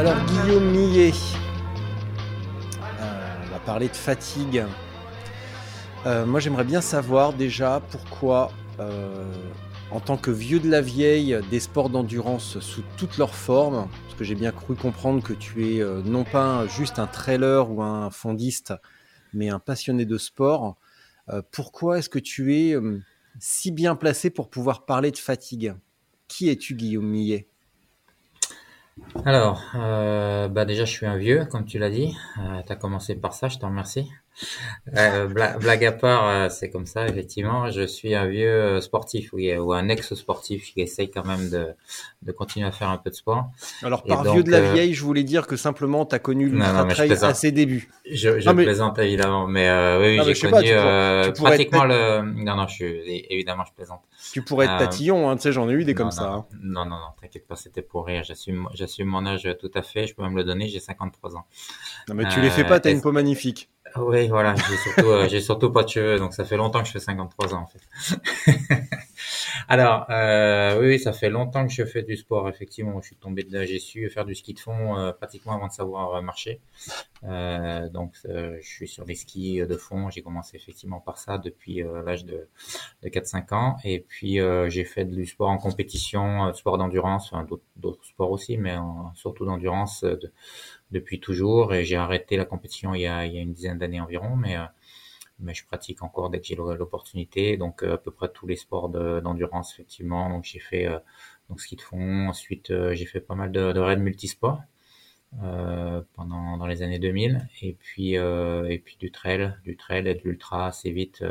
Alors Guillaume Millet, euh, on va parler de fatigue. Euh, moi j'aimerais bien savoir déjà pourquoi, euh, en tant que vieux de la vieille des sports d'endurance sous toutes leurs formes, parce que j'ai bien cru comprendre que tu es non pas juste un trailer ou un fondiste, mais un passionné de sport, pourquoi est-ce que tu es si bien placé pour pouvoir parler de fatigue? Qui es-tu Guillaume Millet? Alors, euh, bah déjà, je suis un vieux, comme tu l'as dit. Euh, tu as commencé par ça, je te remercie. Euh, bla- blague à part, euh, c'est comme ça, effectivement. Je suis un vieux euh, sportif, oui, ou un ex-sportif qui essaye quand même de, de continuer à faire un peu de sport. Alors par donc, vieux de la euh, vieille, je voulais dire que simplement tu as connu l'ultra trail à ses débuts. Je, je Non, mais- plaisante évidemment, mais euh, oui, j'ai sais pas, connu tu pourrais- euh, tu être pratiquement le. Non, non, je suis évidemment, je plaisante. Tu pourrais être tatillon, hein, tu sais, j'en ai eu des Non, comme non, ça. hein. Non, non, non, t'inquiète pas, c'était pour rire. J'assume, mon âge tout à fait. Je peux même le donner. J'ai 53 ans. Non, mais tu les fais pas, t'as une peau magnifique. Oui, voilà, j'ai surtout, euh, j'ai surtout pas de cheveux, donc ça fait longtemps que je fais 53 ans en fait. Alors, euh, oui, ça fait longtemps que je fais du sport, effectivement. Je suis tombé dedans, j'ai su faire du ski de fond euh, pratiquement avant de savoir euh, marcher. Euh, donc, euh, je suis sur les skis de fond. J'ai commencé effectivement par ça depuis l'âge de, de 4-5 ans. Et puis, j'ai fait du sport en compétition, sport d'endurance, enfin, d'autres, sports aussi, mais surtout d'endurance de- depuis toujours. Et j'ai arrêté la compétition il y a, il y a une dizaine d'années environ, mais mais je pratique encore dès que j'ai l'opportunité. Donc euh, à peu près tous les sports de- d'endurance effectivement. Donc j'ai fait euh, donc ski de fond. Ensuite euh, j'ai fait pas mal de, raids multisports euh, pendant dans les années 2000. Et puis euh, et puis du trail, du trail et de l'ultra assez vite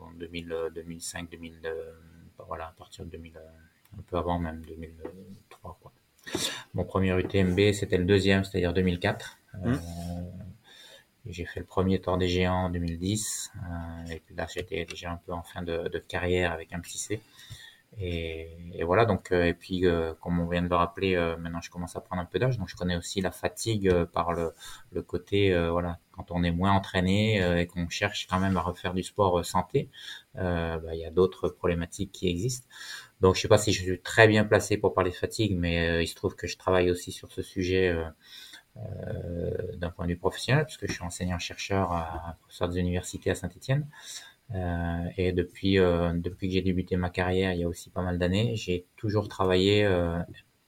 en 2000, euh, 2005, 2000. euh, voilà à partir de 2000, euh, un peu avant même 2003 quoi. Mon premier UTMB c'était le deuxième, c'est-à-dire 2004. Mmh. J'ai fait le premier Tour des Géants en 2010. euh, et puis là, j'étais déjà un peu en fin de, de carrière avec un petit C. Et, et voilà, donc, euh, et puis, euh, comme on vient de le rappeler, euh, maintenant je commence à prendre un peu d'âge, donc je connais aussi la fatigue euh, par le, le côté, euh, voilà, quand on est moins entraîné et qu'on cherche quand même à refaire du sport santé, bah, il y a d'autres problématiques qui existent. Donc, je sais pas si je suis très bien placé pour parler de fatigue, mais il se trouve que je travaille aussi sur ce sujet d'un point de vue professionnel, puisque je suis enseignant-chercheur à, professeur des universités à Saint-Étienne. Euh, et depuis, euh, depuis que j'ai débuté ma carrière, il y a aussi pas mal d'années, j'ai toujours travaillé euh,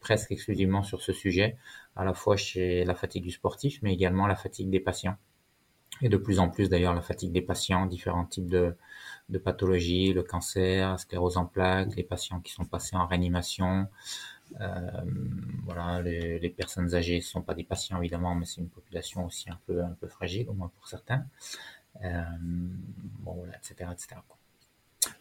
presque exclusivement sur ce sujet, à la fois chez la fatigue du sportif, mais également la fatigue des patients. Et de plus en plus d'ailleurs la fatigue des patients, différents types de, pathologies, le cancer, la sclérose en plaques, les patients qui sont passés en réanimation, euh, voilà, les, les personnes âgées sont pas des patients évidemment, mais c'est une population aussi un peu un peu fragile, au moins pour certains. Euh, bon, voilà, etc., etc.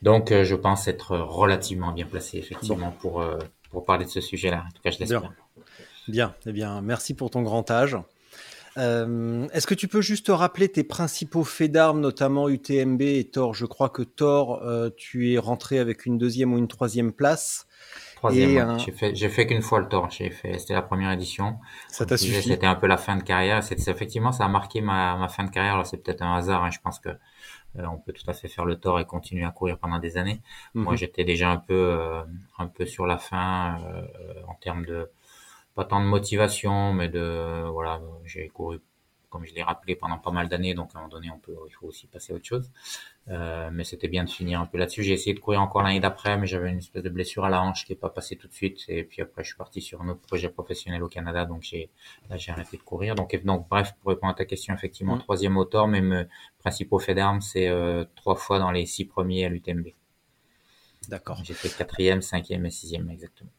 Donc, euh, je pense être relativement bien placé effectivement pour euh, pour parler de ce sujet-là. En tout cas, je l'espère. Bien. Bien, eh bien, merci pour ton grand âge. Euh, Est-ce que tu peux juste rappeler tes principaux faits d'armes, notamment UTMB et Thor? Je crois que Thor, euh, tu es rentré avec une deuxième ou une troisième place. Troisième, ouais. euh, j'ai fait, j'ai fait qu'une fois le tour. J'ai fait, c'était la première édition. Ça t'a suffi? C'était un peu la fin de carrière. C'est c'est- effectivement, ça a marqué ma, ma fin de carrière. Alors c'est peut-être un hasard. hein. Je pense que euh, on peut tout à fait faire le tort et continuer à courir pendant des années. Moi, Mhm. j'étais déjà un peu, euh, un peu sur la fin euh, en termes de pas tant de motivation, mais de voilà, j'ai couru comme je l'ai rappelé pendant pas mal d'années, donc à un moment donné, on peut, il faut aussi passer à autre chose. Euh, mais c'était bien de finir un peu là-dessus. J'ai essayé de courir encore l'année d'après, mais j'avais une espèce de blessure à la hanche qui est pas passée tout de suite. Et puis après, je suis parti sur un autre projet professionnel au Canada, donc j'ai là j'ai arrêté de courir. Donc, donc bref, pour répondre à ta question, effectivement, mmh. troisième auteur, mais mes principaux faits d'armes, c'est euh, trois fois dans les six premiers à l'UTMB. D'accord. J'ai fait quatrième, cinquième et sixième exactement.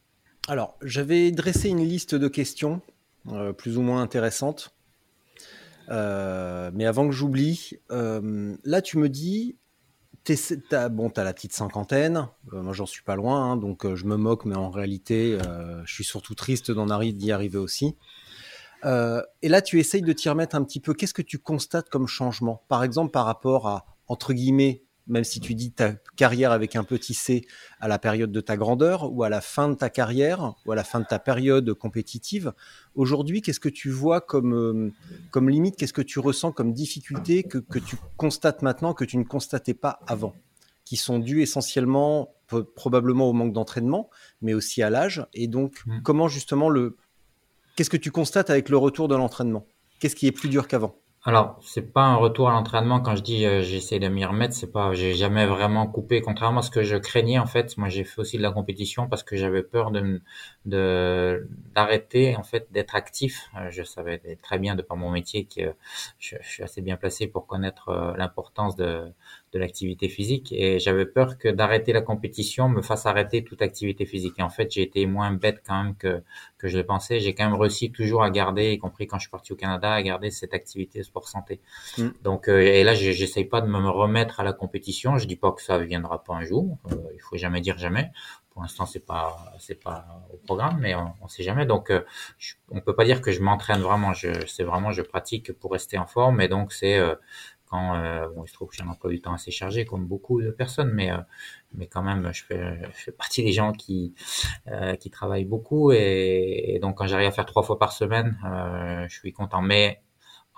Alors, j'avais dressé une liste de questions euh, plus ou moins intéressantes. Euh, mais avant que j'oublie, euh, là tu me dis, bon, t'as la petite cinquantaine, moi j'en suis pas loin, hein, donc je me moque, mais en réalité, je suis surtout triste d'en d'y arriver aussi. et là, tu essayes de t'y remettre un petit peu. Qu'est-ce que tu constates comme changement? Par exemple, par rapport à, entre guillemets, même si tu dis ta carrière avec un petit C à la période de ta grandeur ou à la fin de ta carrière ou à la fin de ta période compétitive, aujourd'hui, qu'est-ce que tu vois comme, euh, comme limite, qu'est-ce que tu ressens comme difficulté que, que, tu constates maintenant que tu ne constatais pas avant, qui sont dues essentiellement probablement au manque d'entraînement, mais aussi à l'âge. Et donc, mmh. comment justement le... Qu'est-ce que tu constates avec le retour de l'entraînement? Qu'est-ce qui est plus dur qu'avant? Alors, c'est pas un retour à l'entraînement quand je dis euh, j'essaie de m'y remettre, c'est pas j'ai jamais vraiment coupé contrairement à ce que je craignais en fait. Moi, j'ai fait aussi de la compétition parce que j'avais peur de de d'arrêter en fait d'être actif. Euh, je savais très bien de par mon métier que je, suis assez bien placé pour connaître euh, l'importance de de l'activité physique et j'avais peur que d'arrêter la compétition me fasse arrêter toute activité physique. Et en fait, j'ai été moins bête quand même que, que je le pensais. J'ai quand même réussi toujours à garder, y compris quand je suis parti au Canada, à garder cette activité sport santé. Mm. Donc, euh, et là, j'essaye pas de me remettre à la compétition. Je dis pas que ça viendra pas un jour. Euh, il faut jamais dire jamais. Pour l'instant, c'est pas, c'est pas au programme, mais on, on sait jamais. Donc, euh, on peut pas dire que je m'entraîne vraiment. Je, c'est vraiment, je pratique pour rester en forme. Et donc, c'est euh, quand euh, bon, il se trouve que j'ai un emploi du temps assez chargé comme beaucoup de personnes, mais euh, mais quand même je fais, je fais partie des gens qui euh, qui travaillent beaucoup et, et donc quand j'arrive à faire trois fois par semaine, euh, je suis content. Mais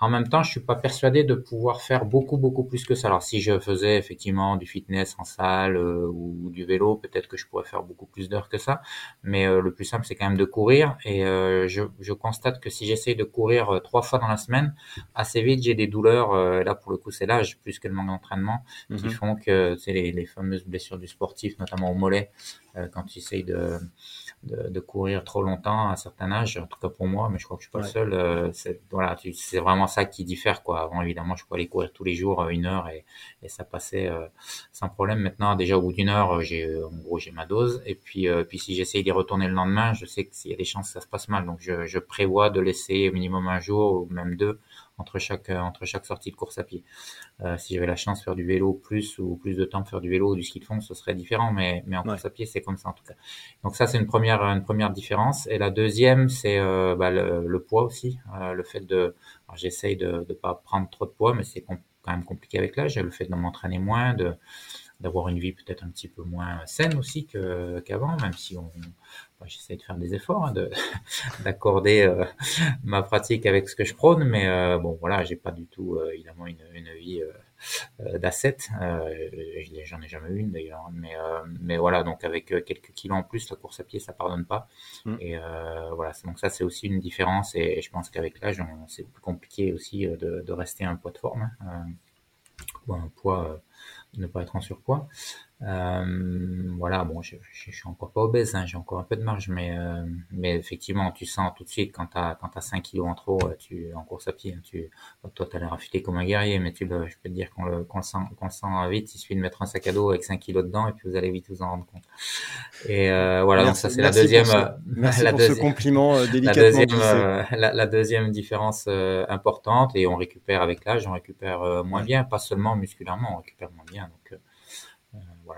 en même temps, je suis pas persuadé de pouvoir faire beaucoup beaucoup plus que ça. Alors si je faisais effectivement du fitness en salle euh, ou du vélo, peut-être que je pourrais faire beaucoup plus d'heures que ça. Mais euh, le plus simple, c'est quand même de courir. Et euh, je, je, constate que si j'essaye de courir trois fois dans la semaine, assez vite j'ai des douleurs. là pour le coup, c'est l'âge plus que le manque d'entraînement qui mhm. font que c'est les, les, fameuses blessures du sportif, notamment au mollet, quand tu essayes de de, de, courir trop longtemps à un certain âge, en tout cas pour moi, mais je crois que je suis pas le seul. Euh, c'est voilà, c'est vraiment ça qui diffère quoi. Avant évidemment, je pouvais aller courir tous les jours euh, une heure et, et ça passait euh, sans problème. Maintenant, déjà au bout d'une heure, j'ai en gros j'ai ma dose et puis puis si j'essaye d'y retourner le lendemain, je sais que s'il y a des chances que ça se passe mal, donc je, je prévois de laisser au minimum un jour ou même deux entre chaque euh, entre chaque sortie de course à pied. Euh, si j'avais la chance de faire du vélo plus ou plus de temps de faire du vélo ou du ski de fond, ce serait différent, mais mais en course à pied c'est comme ça en tout cas. Donc ça c'est une première une première différence. Et la deuxième c'est euh, bah, le, poids aussi, le fait de j'essaye de ne pas prendre trop de poids, mais c'est quand même compliqué avec l'âge. Le fait de m'entraîner moins, de d'avoir une vie peut-être un petit peu moins saine aussi qu'avant, même si on, j'essaie de faire des efforts, hein, de d'accorder euh, ma pratique avec ce que je prône, mais euh, bon voilà, j'ai pas du tout euh, évidemment une, une vie d'asset. J'en ai jamais eu une d'ailleurs, mais mais voilà, donc avec quelques kilos en plus, la course à pied ça pardonne pas. Mm. Et voilà, donc ça c'est aussi une différence, et, je pense qu'avec l'âge, c'est plus compliqué aussi de, de rester un poids de forme, hein, ou un poids ne pas être en surpoids. Euh, voilà, bon, je, je, suis encore pas obèse, hein, j'ai encore un peu de marge, mais euh, mais effectivement, tu sens tout de suite quand t'as quand t'as 5 kilos en trop, euh, tu en course à pied, hein, tu toi t'as l'air affûté comme un guerrier, mais tu le, je peux te dire qu'on le qu'on le sent qu'on le sent vite, il suffit de mettre un sac à dos avec 5 kilos dedans et puis vous allez vite vous en rendre compte. Et euh, voilà, donc ça c'est la deuxième, merci la pour ce compliment délicatement la deuxième, la, la, deuxième différence importante et on récupère avec l'âge, on récupère moins bien, pas seulement musculairement, on récupère moins bien, donc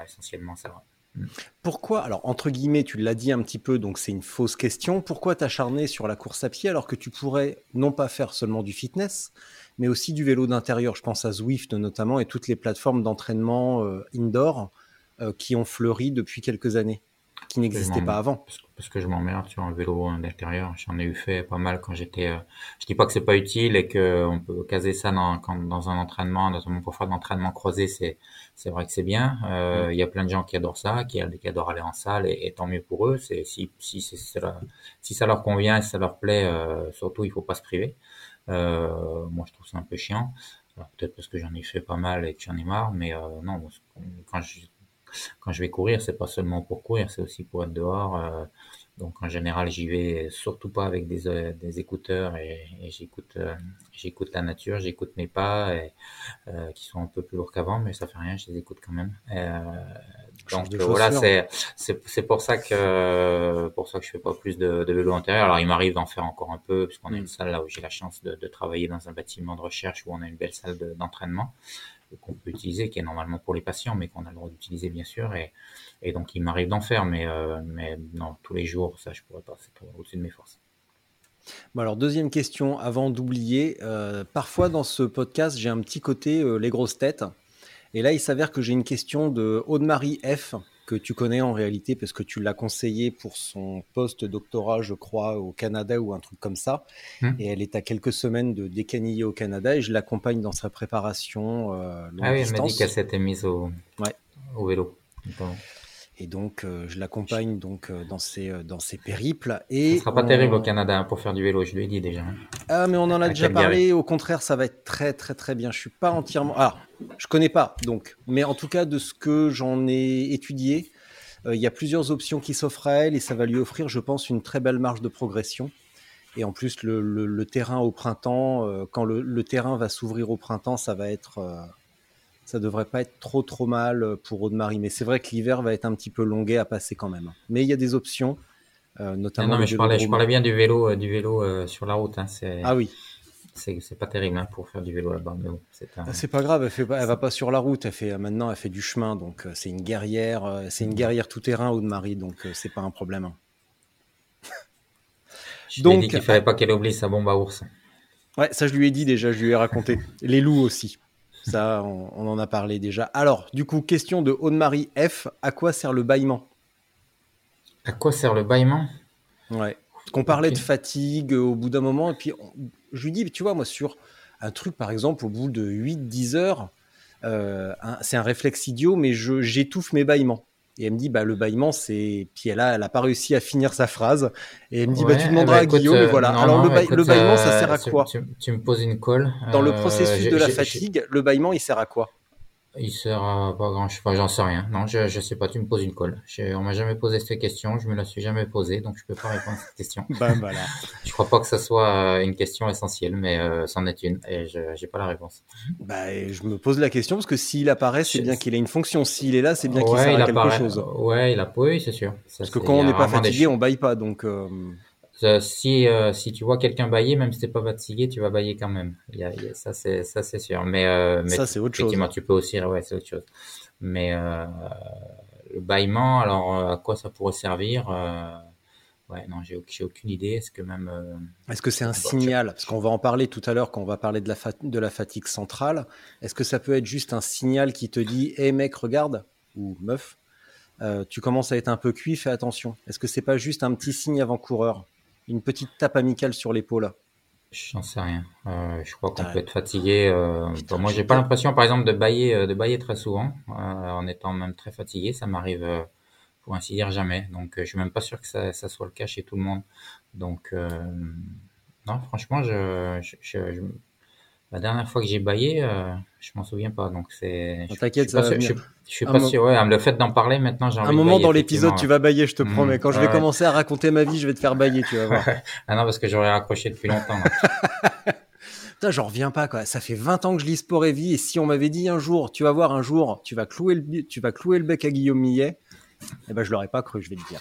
essentiellement ça. Mm. Pourquoi, alors entre guillemets, tu l'as dit un petit peu, donc c'est une fausse question, pourquoi t'acharner sur la course à pied alors que tu pourrais non pas faire seulement du fitness, mais aussi du vélo d'intérieur? Je pense à Zwift notamment et toutes les plateformes d'entraînement euh, indoor euh, qui ont fleuri depuis quelques années qui n'existait pas avant. Parce que je m'emmerde sur un vélo d'intérieur. J'en ai eu fait pas mal quand j'étais. Euh, je dis pas que c'est pas utile et que on peut caser ça dans, quand, dans un entraînement, notamment pour faire de l'entraînement croisé, c'est c'est vrai que c'est bien. Euh, mm. Il y a plein de gens qui adorent ça, qui, qui adorent aller en salle et, tant mieux pour eux. C'est si si c'est si ça leur convient et si ça leur plaît, euh, surtout il faut pas se priver. moi, je trouve ça un peu chiant. Peut-être parce que j'en ai fait pas mal et que j'en ai marre, mais non, quand je, quand je vais courir, c'est pas seulement pour courir, c'est aussi pour être dehors. Donc en général, j'y vais surtout pas avec des, euh, des écouteurs et, j'écoute euh, j'écoute la nature, j'écoute mes pas et, euh, qui sont un peu plus lourds qu'avant, mais ça fait rien, je les écoute quand même. donc voilà, c'est c'est pour ça que pour ça que je fais pas plus de, de vélo intérieur. Alors il m'arrive d'en faire encore un peu puisqu'on a une mm. salle là où j'ai la chance de, de, travailler dans un bâtiment de recherche où on a une belle salle d'entraînement qu'on peut utiliser, qui est normalement pour les patients, mais qu'on a le droit d'utiliser bien sûr. Et, donc il m'arrive d'en faire, mais, euh, mais non, tous les jours, ça je pourrais pas, c'est au-dessus de mes forces. Bon alors deuxième question, avant d'oublier, euh, parfois dans ce podcast j'ai un petit côté euh, les grosses têtes, et là il s'avère que j'ai une question de Aude-Marie F que tu connais en réalité parce que tu l'as conseillé pour son post-doctorat, je crois, au Canada ou un truc comme ça. Hmm. Et elle est à quelques semaines de décaniller au Canada et je l'accompagne dans sa préparation. Euh, ah oui, elle m'a dit qu'elle s'était mise au, au vélo. Et donc, euh, je l'accompagne donc euh, dans ses euh, dans ses périples. Et Ce sera pas terrible au Canada hein, pour faire du vélo, je lui ai dit déjà. Hein. Ah, mais on en a déjà parlé. Au contraire, ça va être très très très bien. Je suis pas entièrement. Alors, je connais pas donc, mais en tout cas de ce que j'en ai étudié, il y a plusieurs options qui s'offrent à elle et ça va lui offrir, je pense, une très belle marge de progression. Et en plus, le, le, terrain au printemps, quand le, le, terrain va s'ouvrir au printemps, ça va être ça devrait pas être trop trop mal euh, pour Aude-Marie. Mais c'est vrai que l'hiver va être un petit peu longuet à passer quand même. Mais il y a des options, euh, notamment. Non, mais je parlais, je parlais, bien du vélo, euh, du vélo sur la route. Hein. Ah oui. C'est pas terrible hein, pour faire du vélo là-bas. Ah, c'est pas grave, elle, fait elle va pas sur la route, elle fait maintenant elle fait du chemin, donc c'est une guerrière, c'est une guerrière tout terrain Aude-Marie, donc c'est pas un problème. Je donc, dit qu'il fallait pas qu'elle oublie sa bombe à ours. Ouais, ça je lui ai dit déjà, je lui ai raconté. Les loups aussi. Ça, on, en a parlé déjà. Alors, du coup, question de Aude-Marie F. À quoi sert le bâillement? À quoi sert le bâillement? Ouais. Qu'on parlait de fatigue au bout d'un moment. Et puis, je lui dis, tu vois, moi, sur un truc, par exemple, au bout de 8-10 heures, euh, c'est un réflexe idiot, mais j'étouffe mes bâillements. Et elle me dit, bah, le bâillement, c'est. Puis elle a, elle a pas réussi à finir sa phrase. Et elle me dit, bah, tu demanderas bah, à Guillaume. Euh, voilà. Alors, le, bâillement, ça sert à euh, quoi? tu, me poses une colle. Dans le processus de la fatigue, le bâillement, il sert à quoi? Il sera pas grand, je sais pas, j'en sais rien. Non, je, je sais pas, tu me poses une colle. Je, on m'a jamais posé cette question, je me la suis jamais posée, donc je peux pas répondre à cette question. ben voilà. je crois pas que ce soit euh, une question essentielle, mais euh, c'en est une, et je j'ai pas la réponse. Bah, je me pose la question parce que s'il apparaît, c'est bien qu'il ait une fonction. S'il est là, c'est bien qu'il sert à quelque chose. Ouais, il a, oui, c'est sûr. parce que quand on n'est pas fatigué, on baille pas, donc. Euh, si euh, si tu vois quelqu'un bailler, même si t'es pas fatigué, tu vas bailler quand même. Il y a, ça c'est ça c'est sûr. Mais, euh, mais ça c'est autre chose. tu peux aussi ouais c'est autre chose. Mais euh, le bâillement, alors à quoi ça pourrait servir Ouais, non, j'ai aucune idée. Est-ce que même. Est-ce que c'est un signal? Parce qu'on va en parler tout à l'heure quand on va parler de la, de la fatigue centrale. Est-ce que ça peut être juste un signal qui te dit Hé mec, regarde Ou meuf, tu commences à être un peu cuit, fais attention. Est-ce que c'est pas juste un petit signe avant-coureur? Une petite tape amicale sur l'épaule J'en sais rien. Euh, je crois qu'on peut être fatigué. Euh, moi, j'ai pas l'impression, par exemple, de bailler, euh, de bailler très souvent, en étant même très fatigué. Ça m'arrive, pour ainsi dire, jamais. Donc, je suis même pas sûr que ça, soit le cas chez tout le monde. Donc, non, franchement, je, je, la dernière fois que j'ai baillé, je m'en souviens pas. Donc, c'est. T'inquiète, ça va je suis pas sûr. Ouais, le fait d'en parler maintenant, j'ai Un moment dans l'épisode, tu vas bailler, je te mmh. promets. Quand je vais commencer à raconter ma vie, je vais te faire bailler, tu vas voir. ah non, parce que j'aurais raccroché depuis longtemps. Putain, j'en reviens pas, quoi. Ça fait 20 ans que je lis Sport et Vie, et si on m'avait dit un jour, tu vas voir un jour, tu vas clouer le, tu vas clouer le bec à Guillaume Millet, eh ben, je l'aurais pas cru, je vais te dire.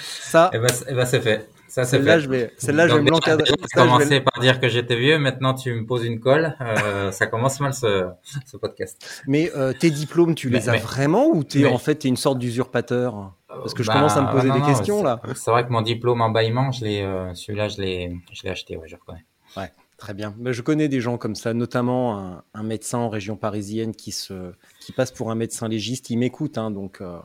Ça. Eh ben, eh ben c'est fait. Ça, celle-là, je vais, celle-là, je vais me l'encadrer. Tu commençais par dire que j'étais vieux, maintenant tu me poses une colle. Euh, ça commence mal ce, ce podcast. Mais euh, tes diplômes, tu les as vraiment ou t'es en fait es une sorte d'usurpateur? Parce que je commence à me bah, poser des questions là. C'est vrai que mon diplôme en bâillement, je l'ai, euh, celui-là, je l'ai, je l'ai acheté, ouais, je reconnais. Ouais. Très bien. Mais je connais des gens comme ça, notamment un, un, médecin en région parisienne qui se, qui passe pour un médecin légiste. Il m'écoute, hein, donc euh,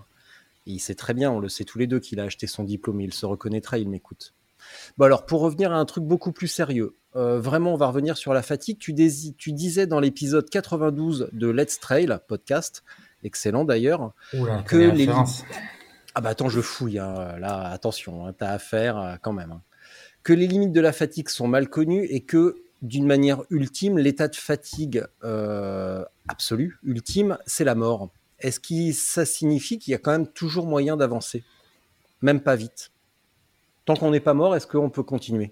il sait très bien, on le sait tous les deux qu'il a acheté son diplôme. Il se reconnaîtra, il m'écoute. Bon alors pour revenir à un truc beaucoup plus sérieux, euh, vraiment on va revenir sur la fatigue. Tu, tu disais dans l'épisode 92 de Let's Trail podcast, excellent d'ailleurs, que les ah bah attends je fouille hein. là attention, hein, t'as affaire euh, quand même. Hein. Que les limites de la fatigue sont mal connues et que d'une manière ultime, l'état de fatigue absolu, ultime, c'est la mort. Est-ce que ça signifie qu'il y a quand même toujours moyen d'avancer? Même pas vite. Tant qu'on n'est pas mort, est-ce qu'on peut continuer?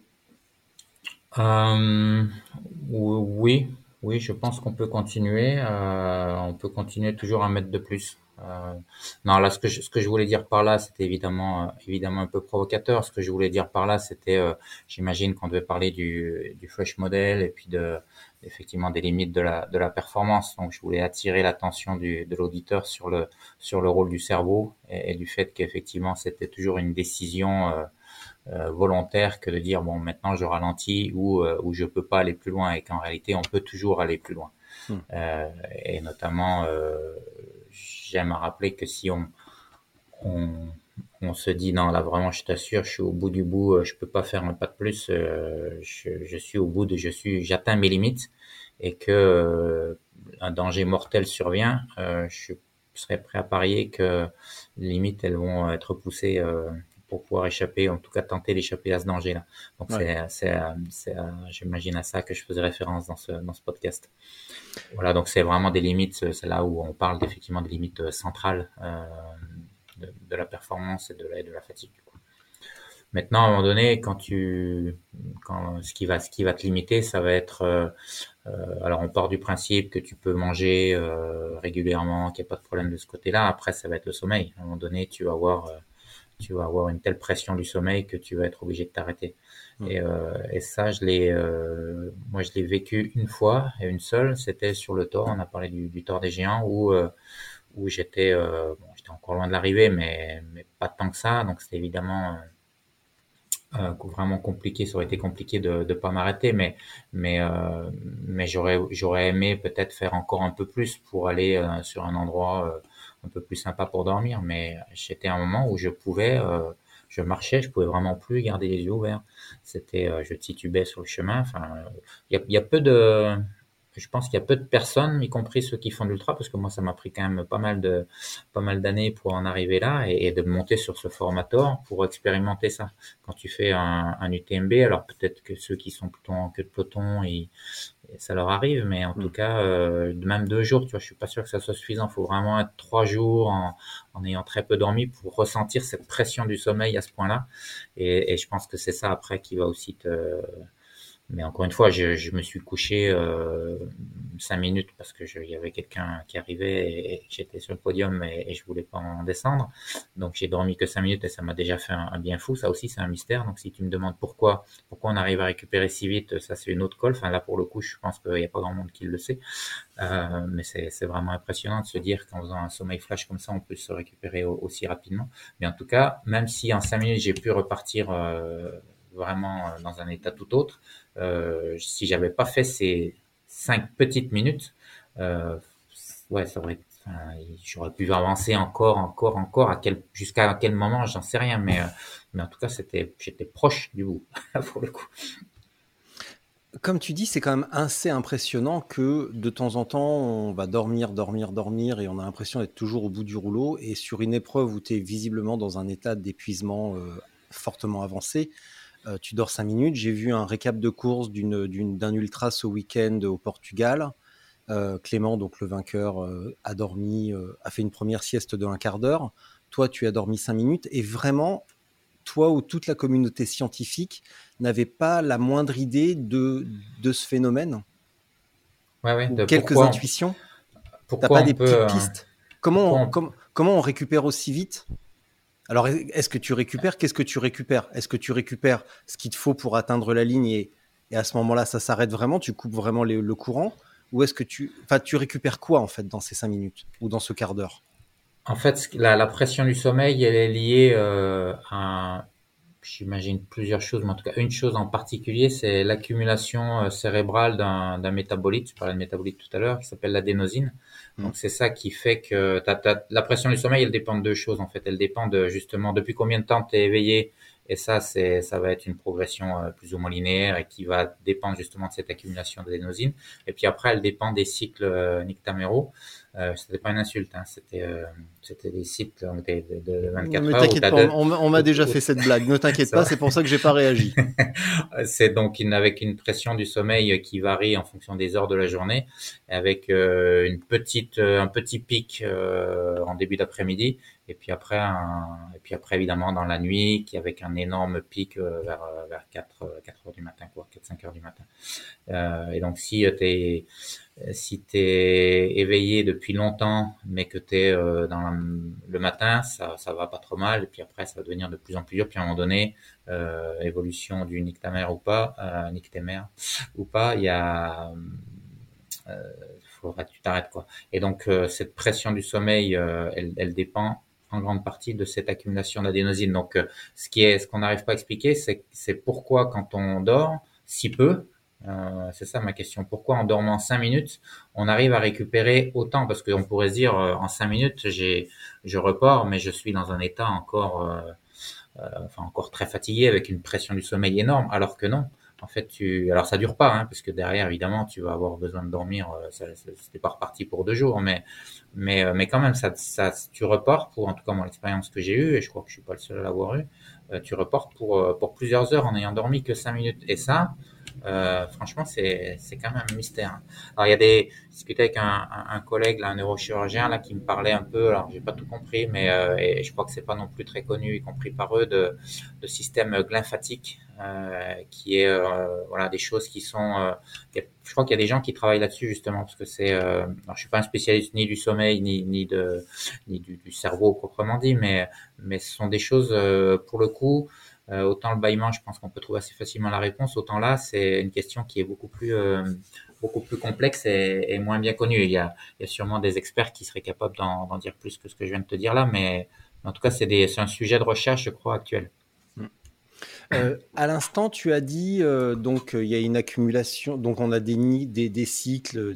Oui, oui, je pense qu'on peut continuer. on peut continuer toujours à mettre de plus. Euh, non, là, ce que, je, ce que je voulais dire par là, c'était évidemment, euh, évidemment un peu provocateur. Ce que je voulais dire par là, c'était, euh, j'imagine qu'on devait parler du, du fresh model et puis de, effectivement, des limites de la, de la performance. Donc, je voulais attirer l'attention du, de l'auditeur sur le, sur le rôle du cerveau et, du fait qu'effectivement, c'était toujours une décision euh, volontaire que de dire bon, maintenant je ralentis ou, ou je peux pas aller plus loin et qu'en réalité, on peut toujours aller plus loin. Hmm. et notamment j'aime à rappeler que si on, on, se dit non là vraiment je t'assure je suis au bout du bout euh, je peux pas faire un pas de plus euh, je, suis au bout de je suis j'atteins mes limites et que euh, un danger mortel survient je serais prêt à parier que les limites elles vont être poussées pour pouvoir échapper, en tout cas tenter d'échapper à ce danger-là. Donc c'est, j'imagine à ça que je faisais référence dans ce, dans ce podcast. Voilà, donc c'est vraiment des limites, c'est là où on parle effectivement des limites euh, centrales euh, de, la performance et de la, de la fatigue. Maintenant, à un moment donné, quand tu, quand ce qui va, ce qui va te limiter, ça va être, euh, euh alors on part du principe que tu peux manger euh, régulièrement, qu'il n'y a pas de problème de ce côté-là. Après, ça va être le sommeil. À un moment donné, tu vas avoir tu vas avoir une telle pression du sommeil que tu vas être obligé de t'arrêter. Mmh. Et, euh, et, ça, je l'ai, euh, moi, je l'ai vécu une fois et une seule. C'était sur le Tor. On a parlé du, du Tor des géants où euh, où j'étais, euh, bon, j'étais encore loin de l'arrivée, mais mais pas tant que ça. Donc c'était évidemment euh, vraiment compliqué. Ça aurait été compliqué de de pas m'arrêter, mais mais mais j'aurais j'aurais aimé peut-être faire encore un peu plus pour aller sur un endroit un peu plus sympa pour dormir. Mais j'étais à un moment où je pouvais, euh, je marchais, je pouvais vraiment plus garder les yeux ouverts. C'était, euh, je titubais sur le chemin. Enfin, il y a, y a, peu de, je pense qu'il y a peu de personnes, y compris ceux qui font de l'ultra, parce que moi, ça m'a pris quand même pas mal de, pas mal d'années pour en arriver là et, de monter sur ce formator pour expérimenter ça. Quand tu fais un, un UTMB, alors peut-être que ceux qui sont plutôt en queue de peloton, ça leur arrive, mais en tout mm. cas, euh, même deux jours, tu vois, je suis pas sûr que ça soit suffisant. Il faut vraiment être trois jours en, en, ayant très peu dormi pour ressentir cette pression du sommeil à ce point-là. Et, et, je pense que c'est ça après qui va aussi te, mais encore une fois, je, je me suis couché euh, cinq minutes parce que il y avait quelqu'un qui arrivait et, j'étais sur le podium et, et, je voulais pas en descendre. Donc j'ai dormi que cinq minutes et ça m'a déjà fait un, bien fou. Ça aussi c'est un mystère. Donc si tu me demandes pourquoi pourquoi on arrive à récupérer si vite, ça c'est une autre colle. Enfin là pour le coup, je pense qu'il n'y a pas grand monde qui le sait. Euh, mais c'est vraiment impressionnant de se dire qu'en faisant un sommeil flash comme ça, on peut se récupérer aussi rapidement. Mais en tout cas, même si en cinq minutes j'ai pu repartir euh, vraiment euh, dans un état tout autre. Euh, si j'avais pas fait ces cinq petites minutes, euh, ouais, ça aurait, j'aurais pu avancer encore, encore, encore. À quel, jusqu'à quel moment, j'en sais rien, mais, mais en tout cas, c'était, j'étais proche du bout pour le coup. Comme tu dis, c'est quand même assez impressionnant que de temps en temps, on va dormir, dormir, dormir, et on a l'impression d'être toujours au bout du rouleau. Et sur une épreuve où tu es visiblement dans un état d'épuisement fortement avancé, euh, tu dors 5 minutes. J'ai vu un récap de course d'un ultra ce week-end au Portugal. Euh, Clément, donc le vainqueur, euh, a dormi, a fait une première sieste de un quart d'heure. Toi, tu as dormi 5 minutes. Et vraiment, toi ou toute la communauté scientifique n'avait pas la moindre idée de, de ce phénomène? Ouais, ouais, de Quelques intuitions? T'as pas des petites pistes? Comment comment on récupère aussi vite? Alors, est-ce que tu récupères? Qu'est-ce que tu récupères? Est-ce que tu récupères ce qu'il te faut pour atteindre la ligne et, à ce moment-là, ça s'arrête vraiment? Tu coupes vraiment le courant? Ou est-ce que tu, enfin, tu récupères quoi en fait dans ces cinq minutes ou dans ce quart d'heure? En fait, la, pression du sommeil, elle est liée euh, à, j'imagine plusieurs choses, mais en tout cas une chose en particulier, c'est l'accumulation euh, cérébrale d'un métabolite. Je parlais de métabolite tout à l'heure, qui s'appelle l'adénosine. Mm. Donc c'est ça qui fait que la pression du sommeil, elle dépend de deux choses en fait. Elle dépend de justement depuis combien de temps tu es éveillé. Et ça, c'est, ça va être une progression euh, plus ou moins linéaire et qui va dépendre justement de cette accumulation d'adénosine. Et puis après, elle dépend des cycles euh, nictaméraux. Euh, c'était pas une insulte, hein, c'était euh, c'était des sites donc, de, de 24 ne heures. on, on m'a déjà fait cette blague. Ne t'inquiète pas, c'est pour ça que j'ai pas réagi. c'est donc une, avec une pression du sommeil qui varie en fonction des heures de la journée, avec euh, une petite un petit pic en début d'après-midi et puis après un, et puis après évidemment dans la nuit qui avec un énorme pic vers vers 4 4 heures du matin quoi 4 5 heures du matin euh, et donc si tu es si tu es éveillé depuis longtemps, mais que tu es euh, dans le matin, ça, ça va pas trop mal. Et puis après, ça va devenir de plus en plus dur. Puis à un moment donné, euh, évolution du nictamère ou pas, euh, ou pas, il y a, euh, faudra que tu t'arrêtes quoi. Et donc euh, cette pression du sommeil, euh, elle, elle, dépend en grande partie de cette accumulation d'adénosine. Donc ce qui est, ce qu'on n'arrive pas à expliquer, c'est pourquoi quand on dort si peu, euh, c'est ça ma question. Pourquoi en dormant 5 minutes, on arrive à récupérer autant? Parce qu'on pourrait se dire, euh, en 5 minutes, j'ai, je repars, mais je suis dans un état encore, euh, euh, enfin encore très fatigué, avec une pression du sommeil énorme, alors que non. En fait, tu, alors ça dure pas, hein, parce derrière, évidemment, tu vas avoir besoin de dormir. Ça, c'était pas reparti pour deux jours, mais, mais, mais quand même, ça, ça, tu repars pour, en tout cas, moi, l'expérience que j'ai eue, et je crois que je suis pas le seul à l'avoir eu, tu reportes pour, pour plusieurs heures en ayant dormi que 5 minutes. Et ça, euh, franchement, c'est c'est quand même un mystère. Alors il y a des discuté avec un, un, collègue, là, un neurochirurgien, là, qui me parlait un peu. Alors j'ai pas tout compris, mais euh, et je crois que c'est pas non plus très connu, y compris par eux, de, de système glymphatique, euh, qui est euh, voilà des choses qui sont. Euh, je crois qu'il y a des gens qui travaillent là-dessus justement parce que c'est. Euh, alors je suis pas un spécialiste ni du sommeil ni ni de ni du, du cerveau proprement dit, mais mais ce sont des choses pour le coup. Euh, autant le bâillement, je pense qu'on peut trouver assez facilement la réponse. Autant là, c'est une question qui est beaucoup plus euh, beaucoup plus complexe et, et, moins bien connue. Il y, a, il y a sûrement des experts qui seraient capables d'en dire plus que ce que je viens de te dire là, mais en tout cas, c'est un sujet de recherche, je crois, actuel. Euh, à l'instant, tu as dit donc il y a une accumulation, donc on a des des, des cycles,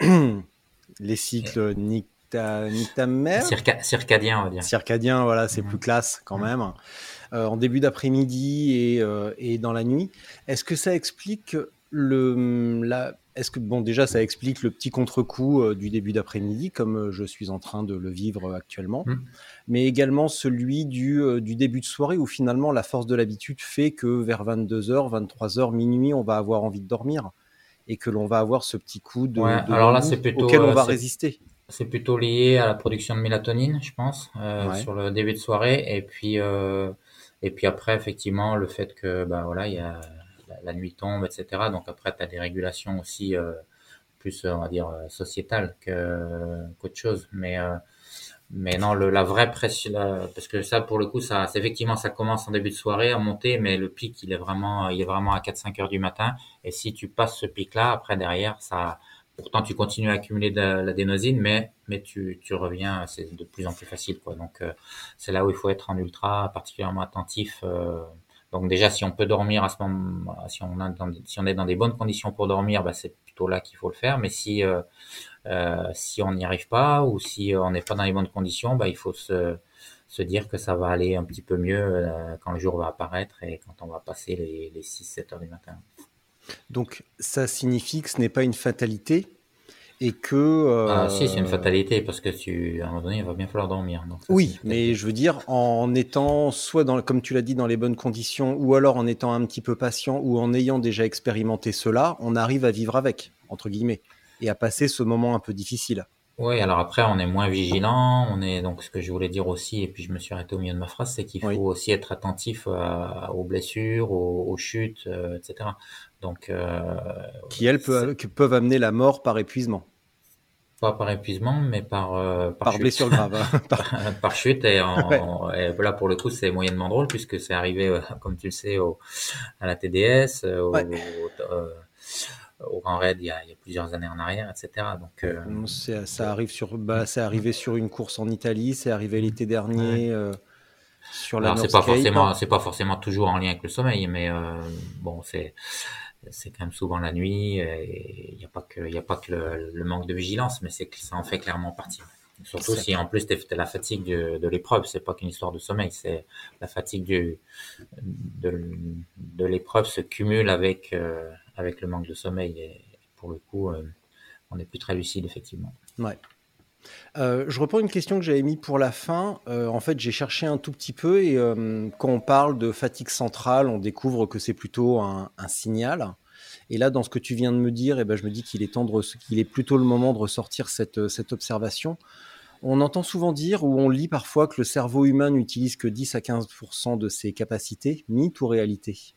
les cycles nicta, nictamères, Circa, circadiens, on va dire. Circadiens, voilà, c'est mmh. plus classe quand mmh. même. Euh, en début d'après-midi et, euh, et, dans la nuit. Est-ce que ça explique le, la, est-ce que bon déjà ça explique le petit contre-coup euh, du début d'après-midi comme je suis en train de le vivre actuellement, mmh. mais également celui du, du, début de soirée où finalement la force de l'habitude fait que vers 22h, 23h, minuit, on va avoir envie de dormir et que l'on va avoir ce petit coup de, ouais, de alors là, c'est plutôt, auquel on va résister. C'est plutôt lié à la production de mélatonine, je pense, euh, ouais. sur le début de soirée et puis et puis après, effectivement, le fait que bah voilà, il y a la, nuit tombe, etc. Donc après, tu as des régulations aussi euh, plus, on va dire, euh, sociétales que qu'autre chose. Mais euh, mais non, le, la vraie pression, parce que ça, pour le coup, ça, effectivement, ça commence en début de soirée à monter, mais le pic, il est vraiment, il est vraiment à 4-5 heures du matin. Et si tu passes ce pic-là, après derrière, ça, pourtant tu continues à accumuler de l'adénosine, mais mais tu, tu reviens, c'est de plus en plus facile quoi. Donc euh, c'est là où il faut être en ultra particulièrement attentif. Euh, donc déjà si on peut dormir à ce moment, si on si on est dans des bonnes conditions pour dormir, bah, c'est plutôt là qu'il faut le faire. Mais si euh, euh si on n'y arrive pas ou si on n'est pas dans les bonnes conditions, bah il faut se se dire que ça va aller un petit peu mieux euh, quand le jour va apparaître et quand on va passer les, les 6-7 heures du matin. Donc ça signifie que ce n'est pas une fatalité et que... Euh... Ah si, c'est une fatalité parce que tu, à un moment donné, il va bien falloir dormir. Donc ça, oui, mais je veux dire, en étant soit, dans, comme tu l'as dit, dans les bonnes conditions, ou alors en étant un petit peu patient, ou en ayant déjà expérimenté cela, on arrive à vivre avec, entre guillemets, et à passer ce moment un peu difficile. Oui, alors après, on est moins vigilant. On est donc ce que je voulais dire aussi, et puis je me suis arrêté au milieu de ma phrase, c'est qu'il faut oui. aussi être attentif à, aux blessures, aux, aux chutes, euh, etc. Donc, euh, qui elles peuvent, amener la mort par épuisement. Pas par épuisement, mais par euh, par, par blessure grave, par, par, chute. Et, en, et, là, pour le coup, c'est moyennement drôle puisque c'est arrivé, euh, comme tu le sais, au, à la TDS, euh, au, euh, au Grand Raid il y, a, il y, a, plusieurs années en arrière, etc. Donc euh, ça arrive sur, bah, c'est arrivé sur une course en Italie, c'est arrivé l'été dernier. Ouais. Euh, sur la c'est pas forcément, c'est pas forcément toujours en lien avec le sommeil, mais euh, bon, c'est c'est quand même souvent la nuit. Il n'y a pas que, il a pas que le, le, manque de vigilance, mais c'est que ça en fait clairement partie. Surtout si en plus tu la fatigue de, de l'épreuve, c'est pas qu'une histoire de sommeil, c'est la fatigue du, de, de l'épreuve se cumule avec euh, avec le manque de sommeil et pour le coup, euh, on n'est plus très lucide effectivement. Ouais. Euh, je reprends une question que j'avais mis pour la fin. Euh, en fait, j'ai cherché un tout petit peu et quand on parle de fatigue centrale, on découvre que c'est plutôt un, signal. Et là, dans ce que tu viens de me dire, eh ben, je me dis qu'il est, qu'il est plutôt le moment de ressortir cette, cette observation. On entend souvent dire ou on lit parfois que le cerveau humain n'utilise que 10 à 15% de ses capacités, mythe ou réalité?